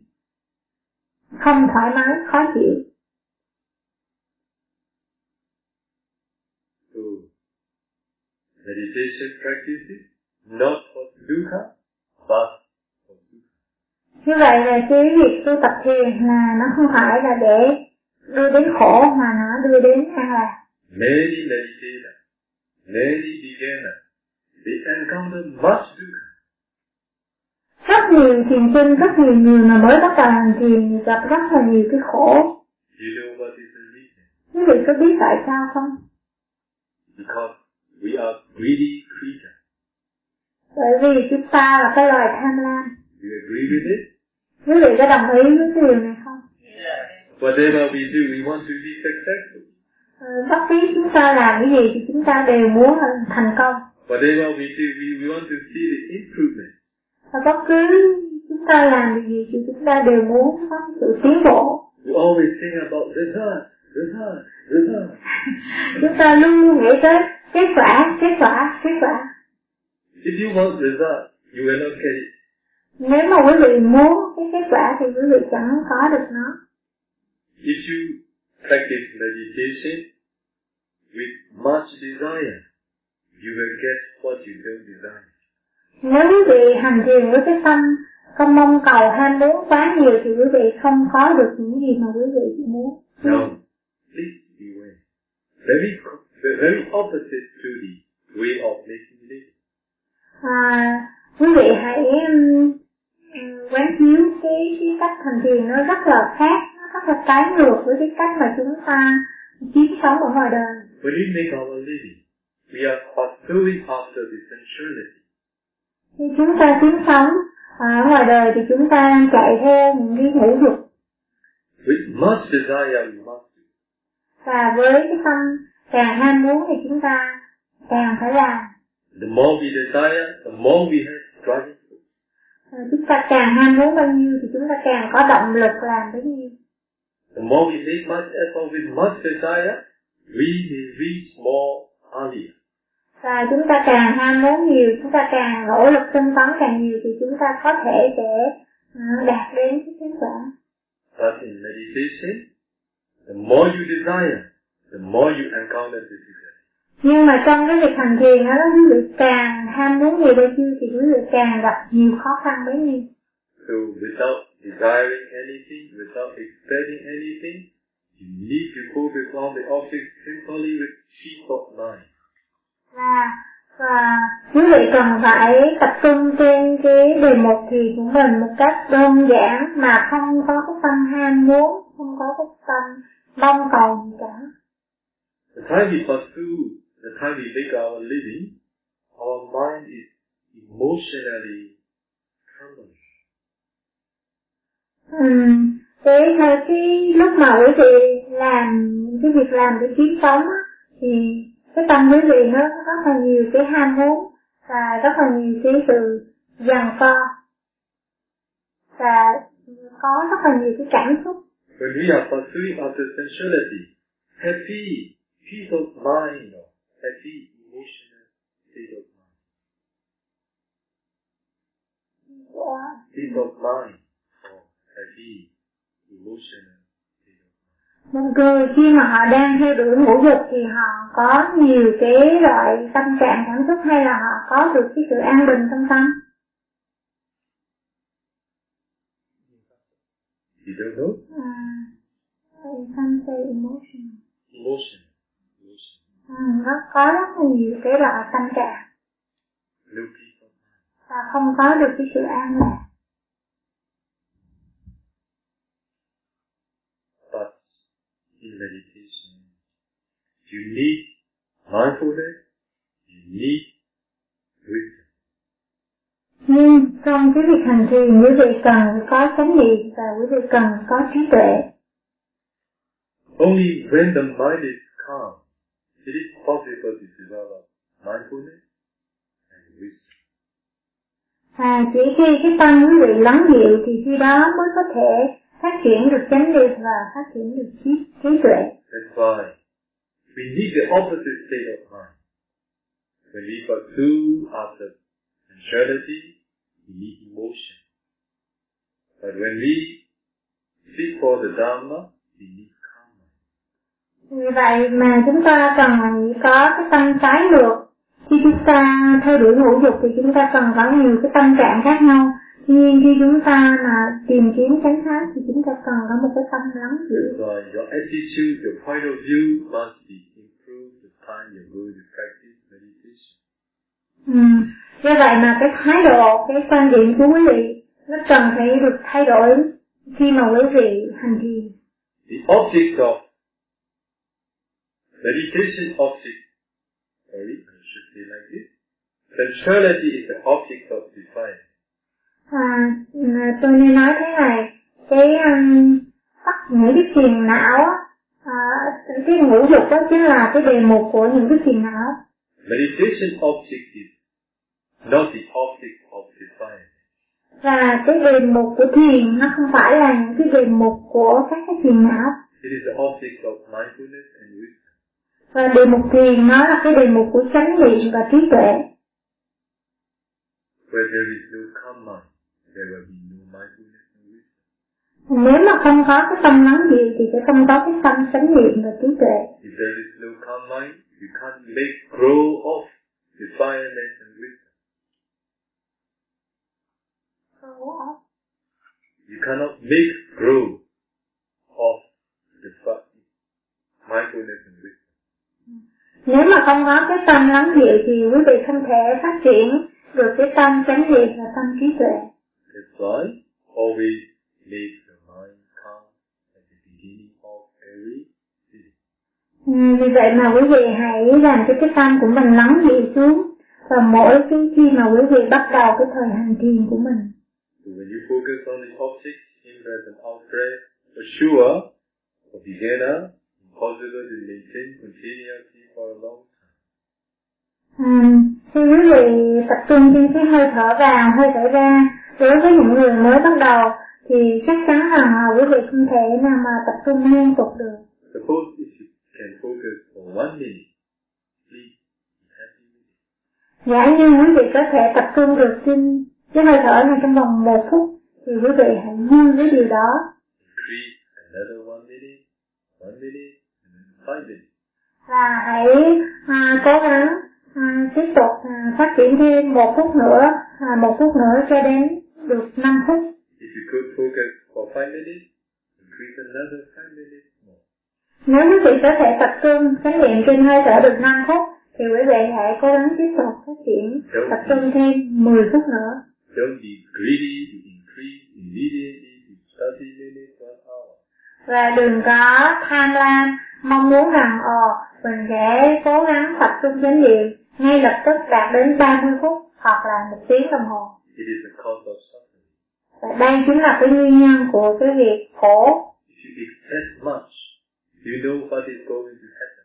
không thoải mái khó chịu So, meditation practices not for dukkha, but. Như vậy là cái việc tu tập thiền là nó không phải là để đưa đến khổ mà nó đưa đến an lạc Many meditators, many beginners, they encounter much dukkha. rất nhiều thiền sinh rất nhiều người mà mới bắt đầu hành thiền gặp rất là nhiều cái khổ You know what is the reason? quý vị có biết tại sao không Because we are greedy creatures. bởi vì chúng ta là cái loài tham lam Do you agree with it? Quý vị có đồng ý với cái điều này không Whatever we do, we want to be successful. Bất cứ chúng ta làm cái gì thì chúng ta đều muốn thành công Whatever we do, we, we want to see the improvement. và bất cứ chúng ta làm điều gì thì chúng ta đều muốn có sự tiến bộ We always think about result, result, result. chúng ta luôn luôn nghĩ tới kết quả kết quả kết quả If you want result, you will not get it. Nếu mà quý vị muốn cái kết quả thì quý vị chẳng có được nó If you practice meditation with much desire, you will get what you don't desire. Nếu quý vị hành thiền với cái tâm không mong cầu ham muốn quá nhiều thì quý vị không có được những gì mà quý vị muốn. Now, please beware. Very, very opposite to the way of making living. À, quý vị hãy um, quán chiếu cái cái cách hành thiền nó rất là khác, nó rất là trái ngược với cái cách mà chúng ta kiếm sống ở ngoài đời. When we make our living, we are pursuing after the sensuality. Khi chúng ta kiếm sống ở ngoài đời thì chúng ta chạy theo những cái ngũ dục With much desire, we must do. và với cái tâm càng ham muốn thì chúng ta càng phải làm. The more we desire, the more we have. À, chúng ta càng ham muốn bao nhiêu thì chúng ta càng có động lực làm bấy nhiêu. The more we make much effort with much desire, we may reach more earlier. Và chúng ta càng ham muốn nhiều, chúng ta càng nỗ lực tinh tấn càng nhiều thì chúng ta có thể sẽ à, đạt đến cái kết quả. But in meditation, the more you desire, the more you encounter difficulty. Nhưng mà trong cái việc hành thiền đó, quý vị càng ham muốn nhiều bao nhiêu thì quý vị càng gặp nhiều khó khăn bấy nhiêu. So without desiring anything, without expecting anything, you need to focus on the object simply with peace of mind. Và và quý vị cần phải tập trung trên cái đề mục thì của mình một cách đơn giản mà không có cái tâm ham muốn, không có cái tâm mong cầu gì cả. The time we pursue, the time we make our living, our mind is emotionally troubled. Ừm, cái cái lúc mà quý vị làm những cái việc làm để kiếm sống á, thì cái tâm quý vị nó rất là nhiều cái ham muốn và rất là nhiều cái sự giằng co và có rất là nhiều cái cảm xúc When we are pursuing after sensuality, happy, peace of mind, or happy emotional state of mind. của Peace of mind, or happy emotional state of mind. một người khi mà họ đang theo đuổi ngũ dục thì họ có nhiều cái loại tâm trạng cảm xúc hay là họ có được cái sự an bình trong tâm You don't know? à, tâm say emotion Emotion. À, nó có rất là nhiều cái loại tâm trạng. Và không có được cái sự an lạc. In meditation, you need mindfulness, you need wisdom. nhưng trong cái việc hành trì quý vị cần có chánh niệm và quý vị cần có trí tuệ. Only when the mind is calm, it is possible to develop mindfulness and wisdom. và chỉ khi cái tâm quý vị lắng dịu thì khi đó mới có thể phát triển được chánh niệm và phát triển được trí, trí tuệ That's why we need the opposite state of mind. When we pursue after sensuality, we need emotion. But when we seek for the Dharma, we need. Vì vậy mà chúng ta cần có cái tâm trái ngược. Khi chúng ta theo đuổi ngũ dục thì chúng ta cần có nhiều cái tâm trạng khác nhau. Tuy nhiên khi chúng ta mà tìm kiếm chánh pháp thì chúng ta cần có một cái tâm lắng dịu. That's why your attitude, your point of view must be improved the time you're going to practice meditation. Ừ. Do vậy mà cái thái độ, cái quan điểm của quý vị nó cần phải được thay đổi khi mà quý vị hành trì. The object of meditation object, sorry, I should say like this. Sensuality is the object of desire. À, tôi nên nói thế này, cái um, tất những cái phiền não, à, cái ngũ dục đó chính là cái đề mục của những cái phiền não. Meditation object is not the object of desire. Và cái đề mục của thiền nó không phải là những cái đề mục của các cái phiền não. It is the object of mindfulness and wisdom. Và đề mục thiền nó là cái đề mục của chánh niệm và trí tuệ. Where there is no calm mind, there will be no mindfulness and wisdom. Nếu mà không có cái tâm lắng dịu thì sẽ không có cái tâm chánh niệm và trí tuệ. If there is no calm mind, you can't make grow of defilement and wisdom. You cannot make grow of the mindfulness and wisdom. Nếu mà không có cái tâm lắng dịu thì quý vị không thể phát triển được cái tâm chánh niệm và tâm trí tuệ. That's why always make the mind calm at the beginning of every sitting. Ừ, vì vậy mà quý vị hãy làm cho cái tâm của mình lắng dịu xuống và mỗi cái khi mà quý vị bắt đầu cái thời hành thiền của mình. So when you focus on the object, in and out breath, for sure, for beginner, impossible to maintain continuity for a long time. Khi quý vị tập trung trên cái hơi thở vào, hơi thở ra, đối với những người mới bắt đầu thì chắc chắn rằng là quý vị không thể nào mà tập trung liên tục được. Suppose if you can focus for one minute, please be happy with it. Giả như quý vị có thể tập trung được trên cái hơi thở này trong vòng một phút thì quý vị hãy vui với điều đó Increase another one minute, one minute, five minutes. và hãy à, cố gắng à, tiếp tục à, phát triển thêm một phút nữa à, một phút nữa cho đến được 5 phút If you could focus for five minutes, increase another five minutes more. nếu quý vị có thể tập trung chánh niệm trên hơi thở được 5 phút thì quý vị hãy cố gắng tiếp tục phát triển tập trung thêm 10 phút nữa Don't be greedy to increase immediately to 30 minutes, one hour. và đừng có tham lam mong muốn rằng ồ mình sẽ cố gắng tập trung chánh niệm ngay lập tức đạt đến 30 phút hoặc là một tiếng đồng hồ It is a cause of suffering. và đây chính là cái nguyên nhân của cái việc khổ If you expect much, you know what is going to happen.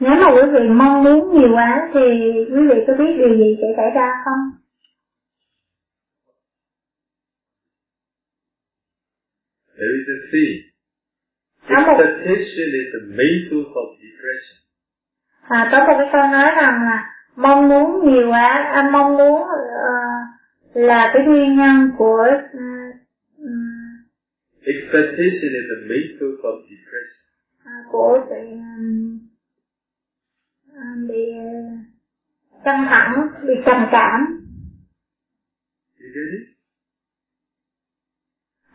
nếu mà quý vị mong muốn nhiều quá thì quý vị có biết điều gì sẽ xảy ra không There is a saying. Expectation is the main source of depression. à, có một cái câu nói rằng là mong muốn nhiều quá à, mong muốn ờ, là cái nguyên nhân của ừm, Expectation is the main source of depression. à, của bị ừm, à, bị ờ, căng thẳng bị trầm cảm.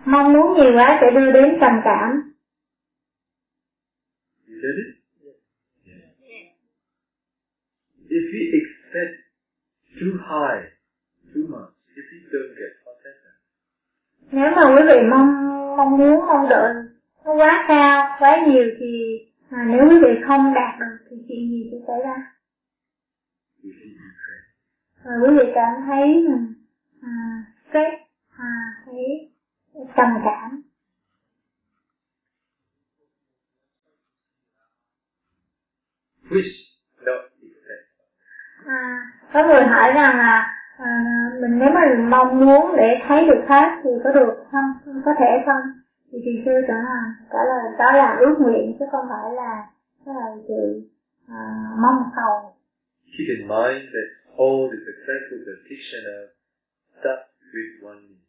Mong muốn nhiều quá sẽ đưa đến trầm cảm get it? If we expect too high, too much, if we don't get happens? nếu mà quý vị mong mong muốn mong đợi nó quá cao quá nhiều thì à, nếu quý vị không đạt được thì chuyện gì sẽ xảy ra rồi quý vị cảm thấy mình à, stress à, thấy trầm cảm Wish, not expect. à, có người hỏi rằng là à, mình nếu mà mình mong muốn để thấy được pháp thì có được không? Có thể không? Thì chị sư trả lời trả lời đó là ước nguyện chứ không phải là cái là sự à, mong cầu. Keep in mind that all the successful practitioners start with one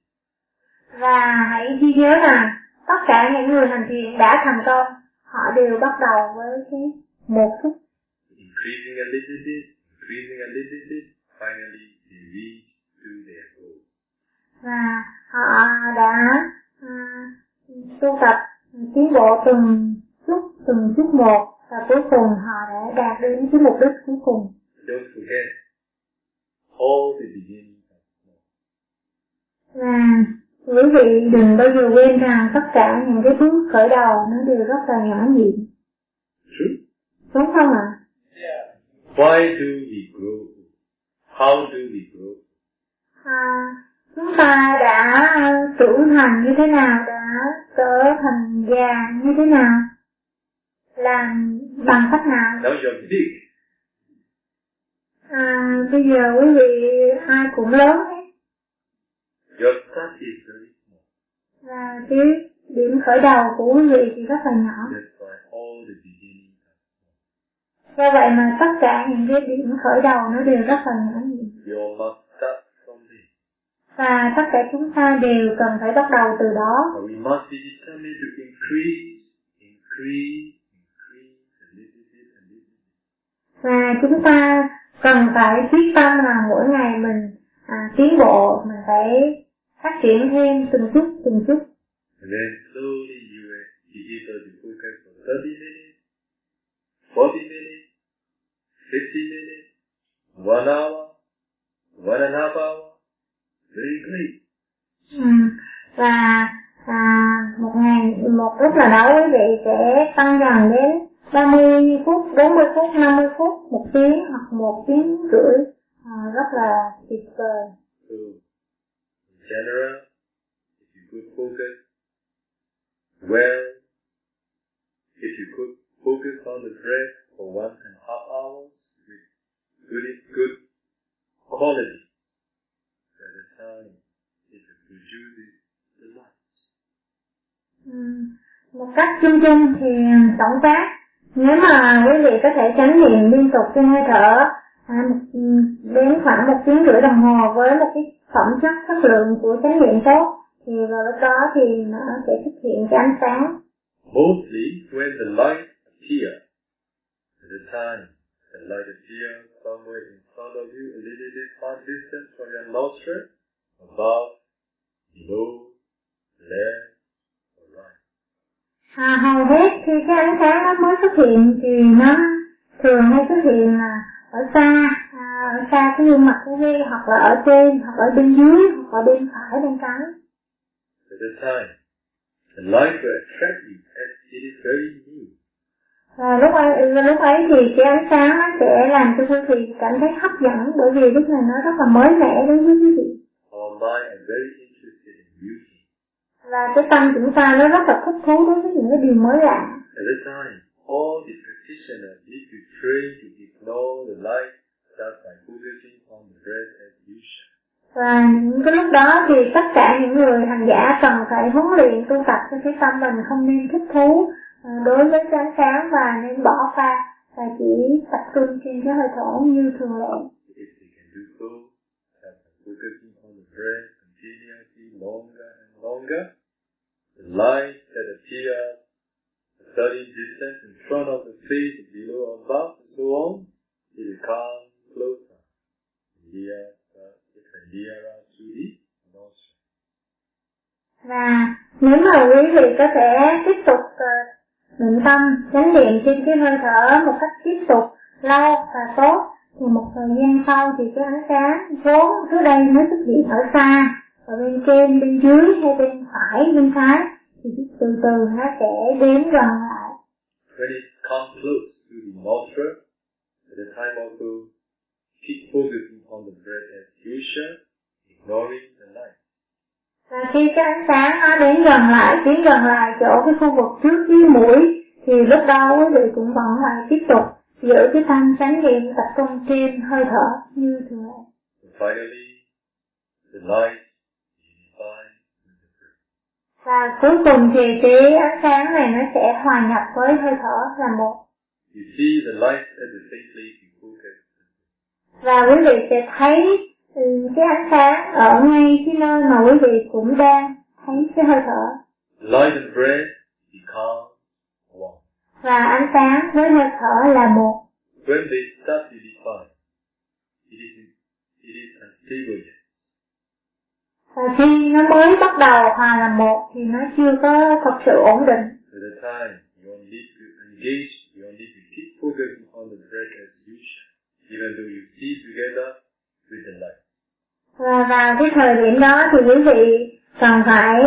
và hãy ghi nhớ rằng tất cả những người hành thiền đã thành công họ đều bắt đầu với cái một phút Increasing a little bit, increasing a little bit, finally they reach to their goal. và họ đã à, tu tập tiến bộ từng chút từng chút một và cuối cùng họ đã đạt đến cái mục đích cuối cùng Don't forget, all the beginnings are small. và quý vị đừng bao giờ quên rằng tất cả những cái bước khởi đầu nó đều rất là nhỏ True? đúng không ạ Why do we grow? How do we grow? à, chúng ta đã trưởng thành như thế nào đã trở thành già như thế nào làm bằng cách nào Now you're big. à, bây giờ quý vị ai cũng lớn hết Your start is very small. và cái điểm khởi đầu của quý vị thì rất là nhỏ That's why all the. Do vậy mà tất cả những cái điểm khởi đầu nó đều rất là from there. và tất cả chúng ta đều cần phải bắt đầu từ đó. But we must be determined to increase, increase, increase, a little bit, a little bit. Và chúng ta cần phải quyết tâm là mỗi ngày mình à, tiến bộ, mình phải phát triển thêm từng chút, từng chút. And then slowly you will be able to focus for 30 minutes, 40 minutes, 50 minutes, one hour, one and a half hour. Very great. Ừ. Và à, một ngày, một lúc nào đó quý vị sẽ tăng dần đến 30 phút, 40 phút, 50 phút, một tiếng hoặc một tiếng rưỡi. À, rất là tuyệt vời. So, in general, if you could focus well, if you could focus on the breath for one and a half hours good, good quality, at the time it produces the light. Một cách chung chung thì tổng quát nếu mà quý vị có thể chánh niệm liên tục trên hơi thở à, đến khoảng một tiếng rưỡi đồng hồ với một cái phẩm chất chất lượng của chánh niệm tốt thì vào lúc đó thì nó sẽ xuất hiện cái ánh sáng. Mostly when the light appears, at the time the light appears somewhere in front of you, a little bit far distance from your nostril, above, below, left, or right. à, hầu hết khi cái ánh sáng nó mới xuất hiện thì nó thường hay xuất hiện là ở xa à, ở xa cái gương mặt của quý hoặc là ở trên hoặc ở bên dưới hoặc ở bên phải bên trái At the time, the light will attract you as it is very new. Và lúc ấy lúc ấy thì cái ánh sáng nó sẽ làm cho quý vị cảm thấy hấp dẫn bởi vì lúc này nó rất là mới mẻ đối với quý vị. Và cái tâm chúng ta nó rất là thích thú đối với những cái điều mới lạ. At the time, all the practitioners need to train to ignore the light just by focusing on the breath as usual. và những cái lúc đó thì tất cả những người hành giả cần phải huấn luyện tu tập cho cái tâm mình không nên thích thú. à, đối với ánh sáng và nên bỏ qua và chỉ tập trung trên cái hơi thở như thường lệ. If they can do so, just by focusing on the breath continuously longer and longer, the light that appears a certain distance in front of the face, below, above, and so on, it will come closer, near, nearer to the nostril. và nếu mà quý vị có thể tiếp tục uh, định tâm chánh niệm trên cái hơi thở một cách tiếp tục lâu và tốt. Thì một thời gian sau thì cái ánh sáng vốn trước đây nó xuất hiện ở xa ở bên trên bên dưới hay bên phải bên trái thì từ từ nó sẽ đến gần lại. When it concludes to the nostril, at the time of also keep focusing on the breath as usual, ignoring khi cái ánh sáng nó đến gần lại tiến gần lại chỗ cái khu vực trước dưới mũi thì lúc đó quý vị cũng vẫn phải tiếp tục giữ cái tâm chánh niệm tập trung trên hơi thở như thường. Và cuối cùng thì cái ánh sáng này nó sẽ hòa nhập với hơi thở là một. You see the light at the same place you focus. và quý vị sẽ thấy ừ, cái ánh sáng ở ngay cái nơi mà quý vị cũng đang thấy cái hơi thở Light and breath become one. và ánh sáng với hơi thở là một When they start to define, it is, it is unstable yet. và khi nó mới bắt đầu hòa là một thì nó chưa có thật sự ổn định At the time, you only need to engage, you only need to keep focusing on the breath as usual, even though you see together. Và vào cái thời điểm đó thì quý vị cần phải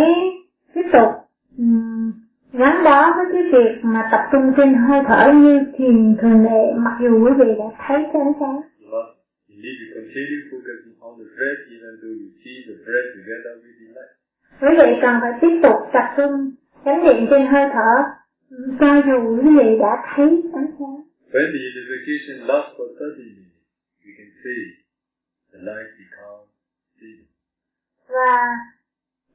tiếp tục um, gắn bó với cái việc mà tập trung trên hơi thở như thiền thường lệ mặc dù quý vị đã thấy cái ánh sáng You must, you need to continue focusing on the breath even though you see the breath together with the light. quý vị cần phải tiếp tục tập trung chánh niệm trên hơi thở cho dù quý vị đã thấy ánh sáng When the unification lasts for 30 minutes, we can say the light becomes stable. Và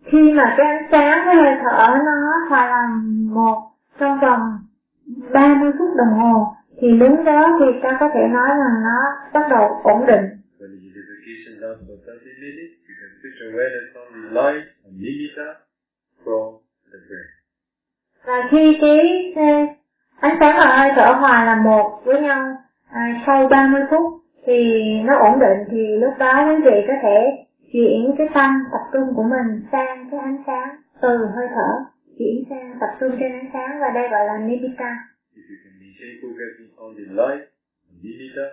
khi mà cái ánh sáng với hơi thở nó hòa làm một trong vòng 30 phút đồng hồ thì lúc đó thì ta có thể nói rằng nó bắt đầu ổn định When the unification lasts for 30 minutes. You can switch awareness on the light and nimitta from the brain. và khi cái ánh sáng và hơi thở hòa là một với nhau à, sau 30 phút thì nó ổn định thì lúc đó quý vị có thể chuyển cái tâm tập trung của mình sang cái ánh sáng. Từ hơi thở. Chuyển sang tập trung trên ánh sáng và đây gọi là nimitta If you can maintain focusing on the light and nimitta,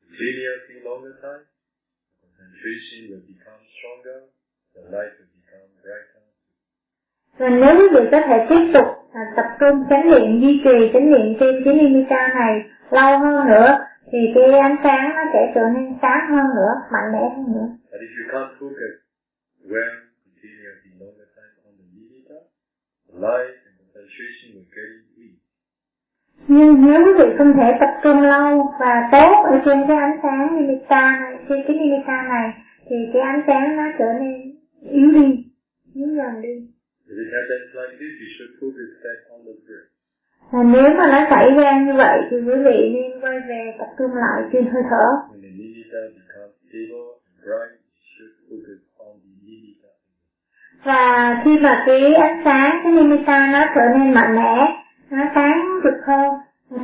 continuously longer time, the concentration will become stronger, the light will become brighter. và nếu quý vị có thể tiếp tục à, tập trung chánh niệm duy trì chánh niệm trên cái nimitta này lâu hơn nữa thì cái ánh sáng nó sẽ trở nên sáng hơn nữa mạnh mẽ hơn nữa But if you can't focus well, continuously longer time on the nimitta, the light and concentration will get weak. Nhưng nếu quý vị không thể tập trung lâu và tốt ở trên cái ánh sáng nimitta này, trên cái nimitta này, thì cái ánh sáng nó trở nên yếu đi, yếu dần đi. If it happens like this, you should focus back on the breath. Và nếu mà nó xảy ra như vậy thì quý vị nên quay về tập trung lại trên hơi thở. When the nimitta becomes stable and bright, you should focus on the nimitta. Và khi mà cái ánh sáng, cái nimitta nó trở nên mạnh mẽ, nó sáng rực hơn,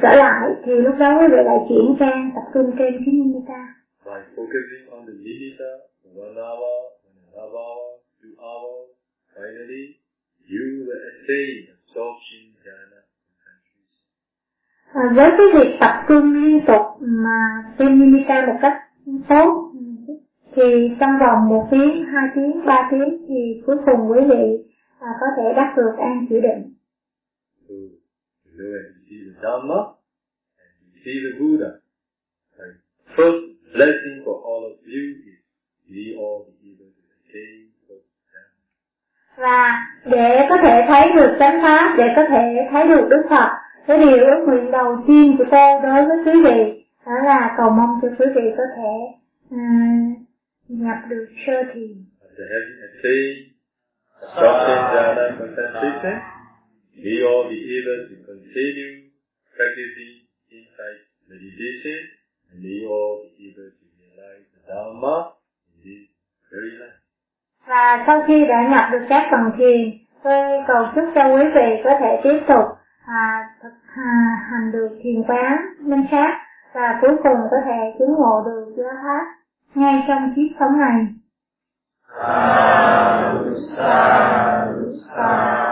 trở lại thì lúc đó quý vị lại chuyển sang tập trung trên cái nimitta. By focusing on the nimitta for one hour, one and a half hours, two hours, finally, you will attain absorption. À, với cái việc tập trung liên tục mà trên nimitta một cách tốt thì trong vòng một tiếng, hai tiếng, ba tiếng thì cuối cùng quý vị à, có thể đắc được an chỉ định. So, you know and you see the Dhamma, and you see the Buddha. And first blessing for all of you is we all be able to attain first Dhamma. Và để có thể thấy được chánh pháp, để có thể thấy được Đức Phật, cái điều ước nguyện đầu tiên của tôi đối với quý vị đó là cầu mong cho quý vị có thể à, nhập được sơ thiền. We all continue practicing insight meditation, and we all realize the in this very life. Và sau khi đã nhập được các phần thiền, tôi cầu chúc cho quý vị có thể tiếp tục à, thực à, hành được thiền quán minh sát và cuối cùng có thể chứng ngộ được giới hết ngay trong kiếp sống này. Sa, sa, sa.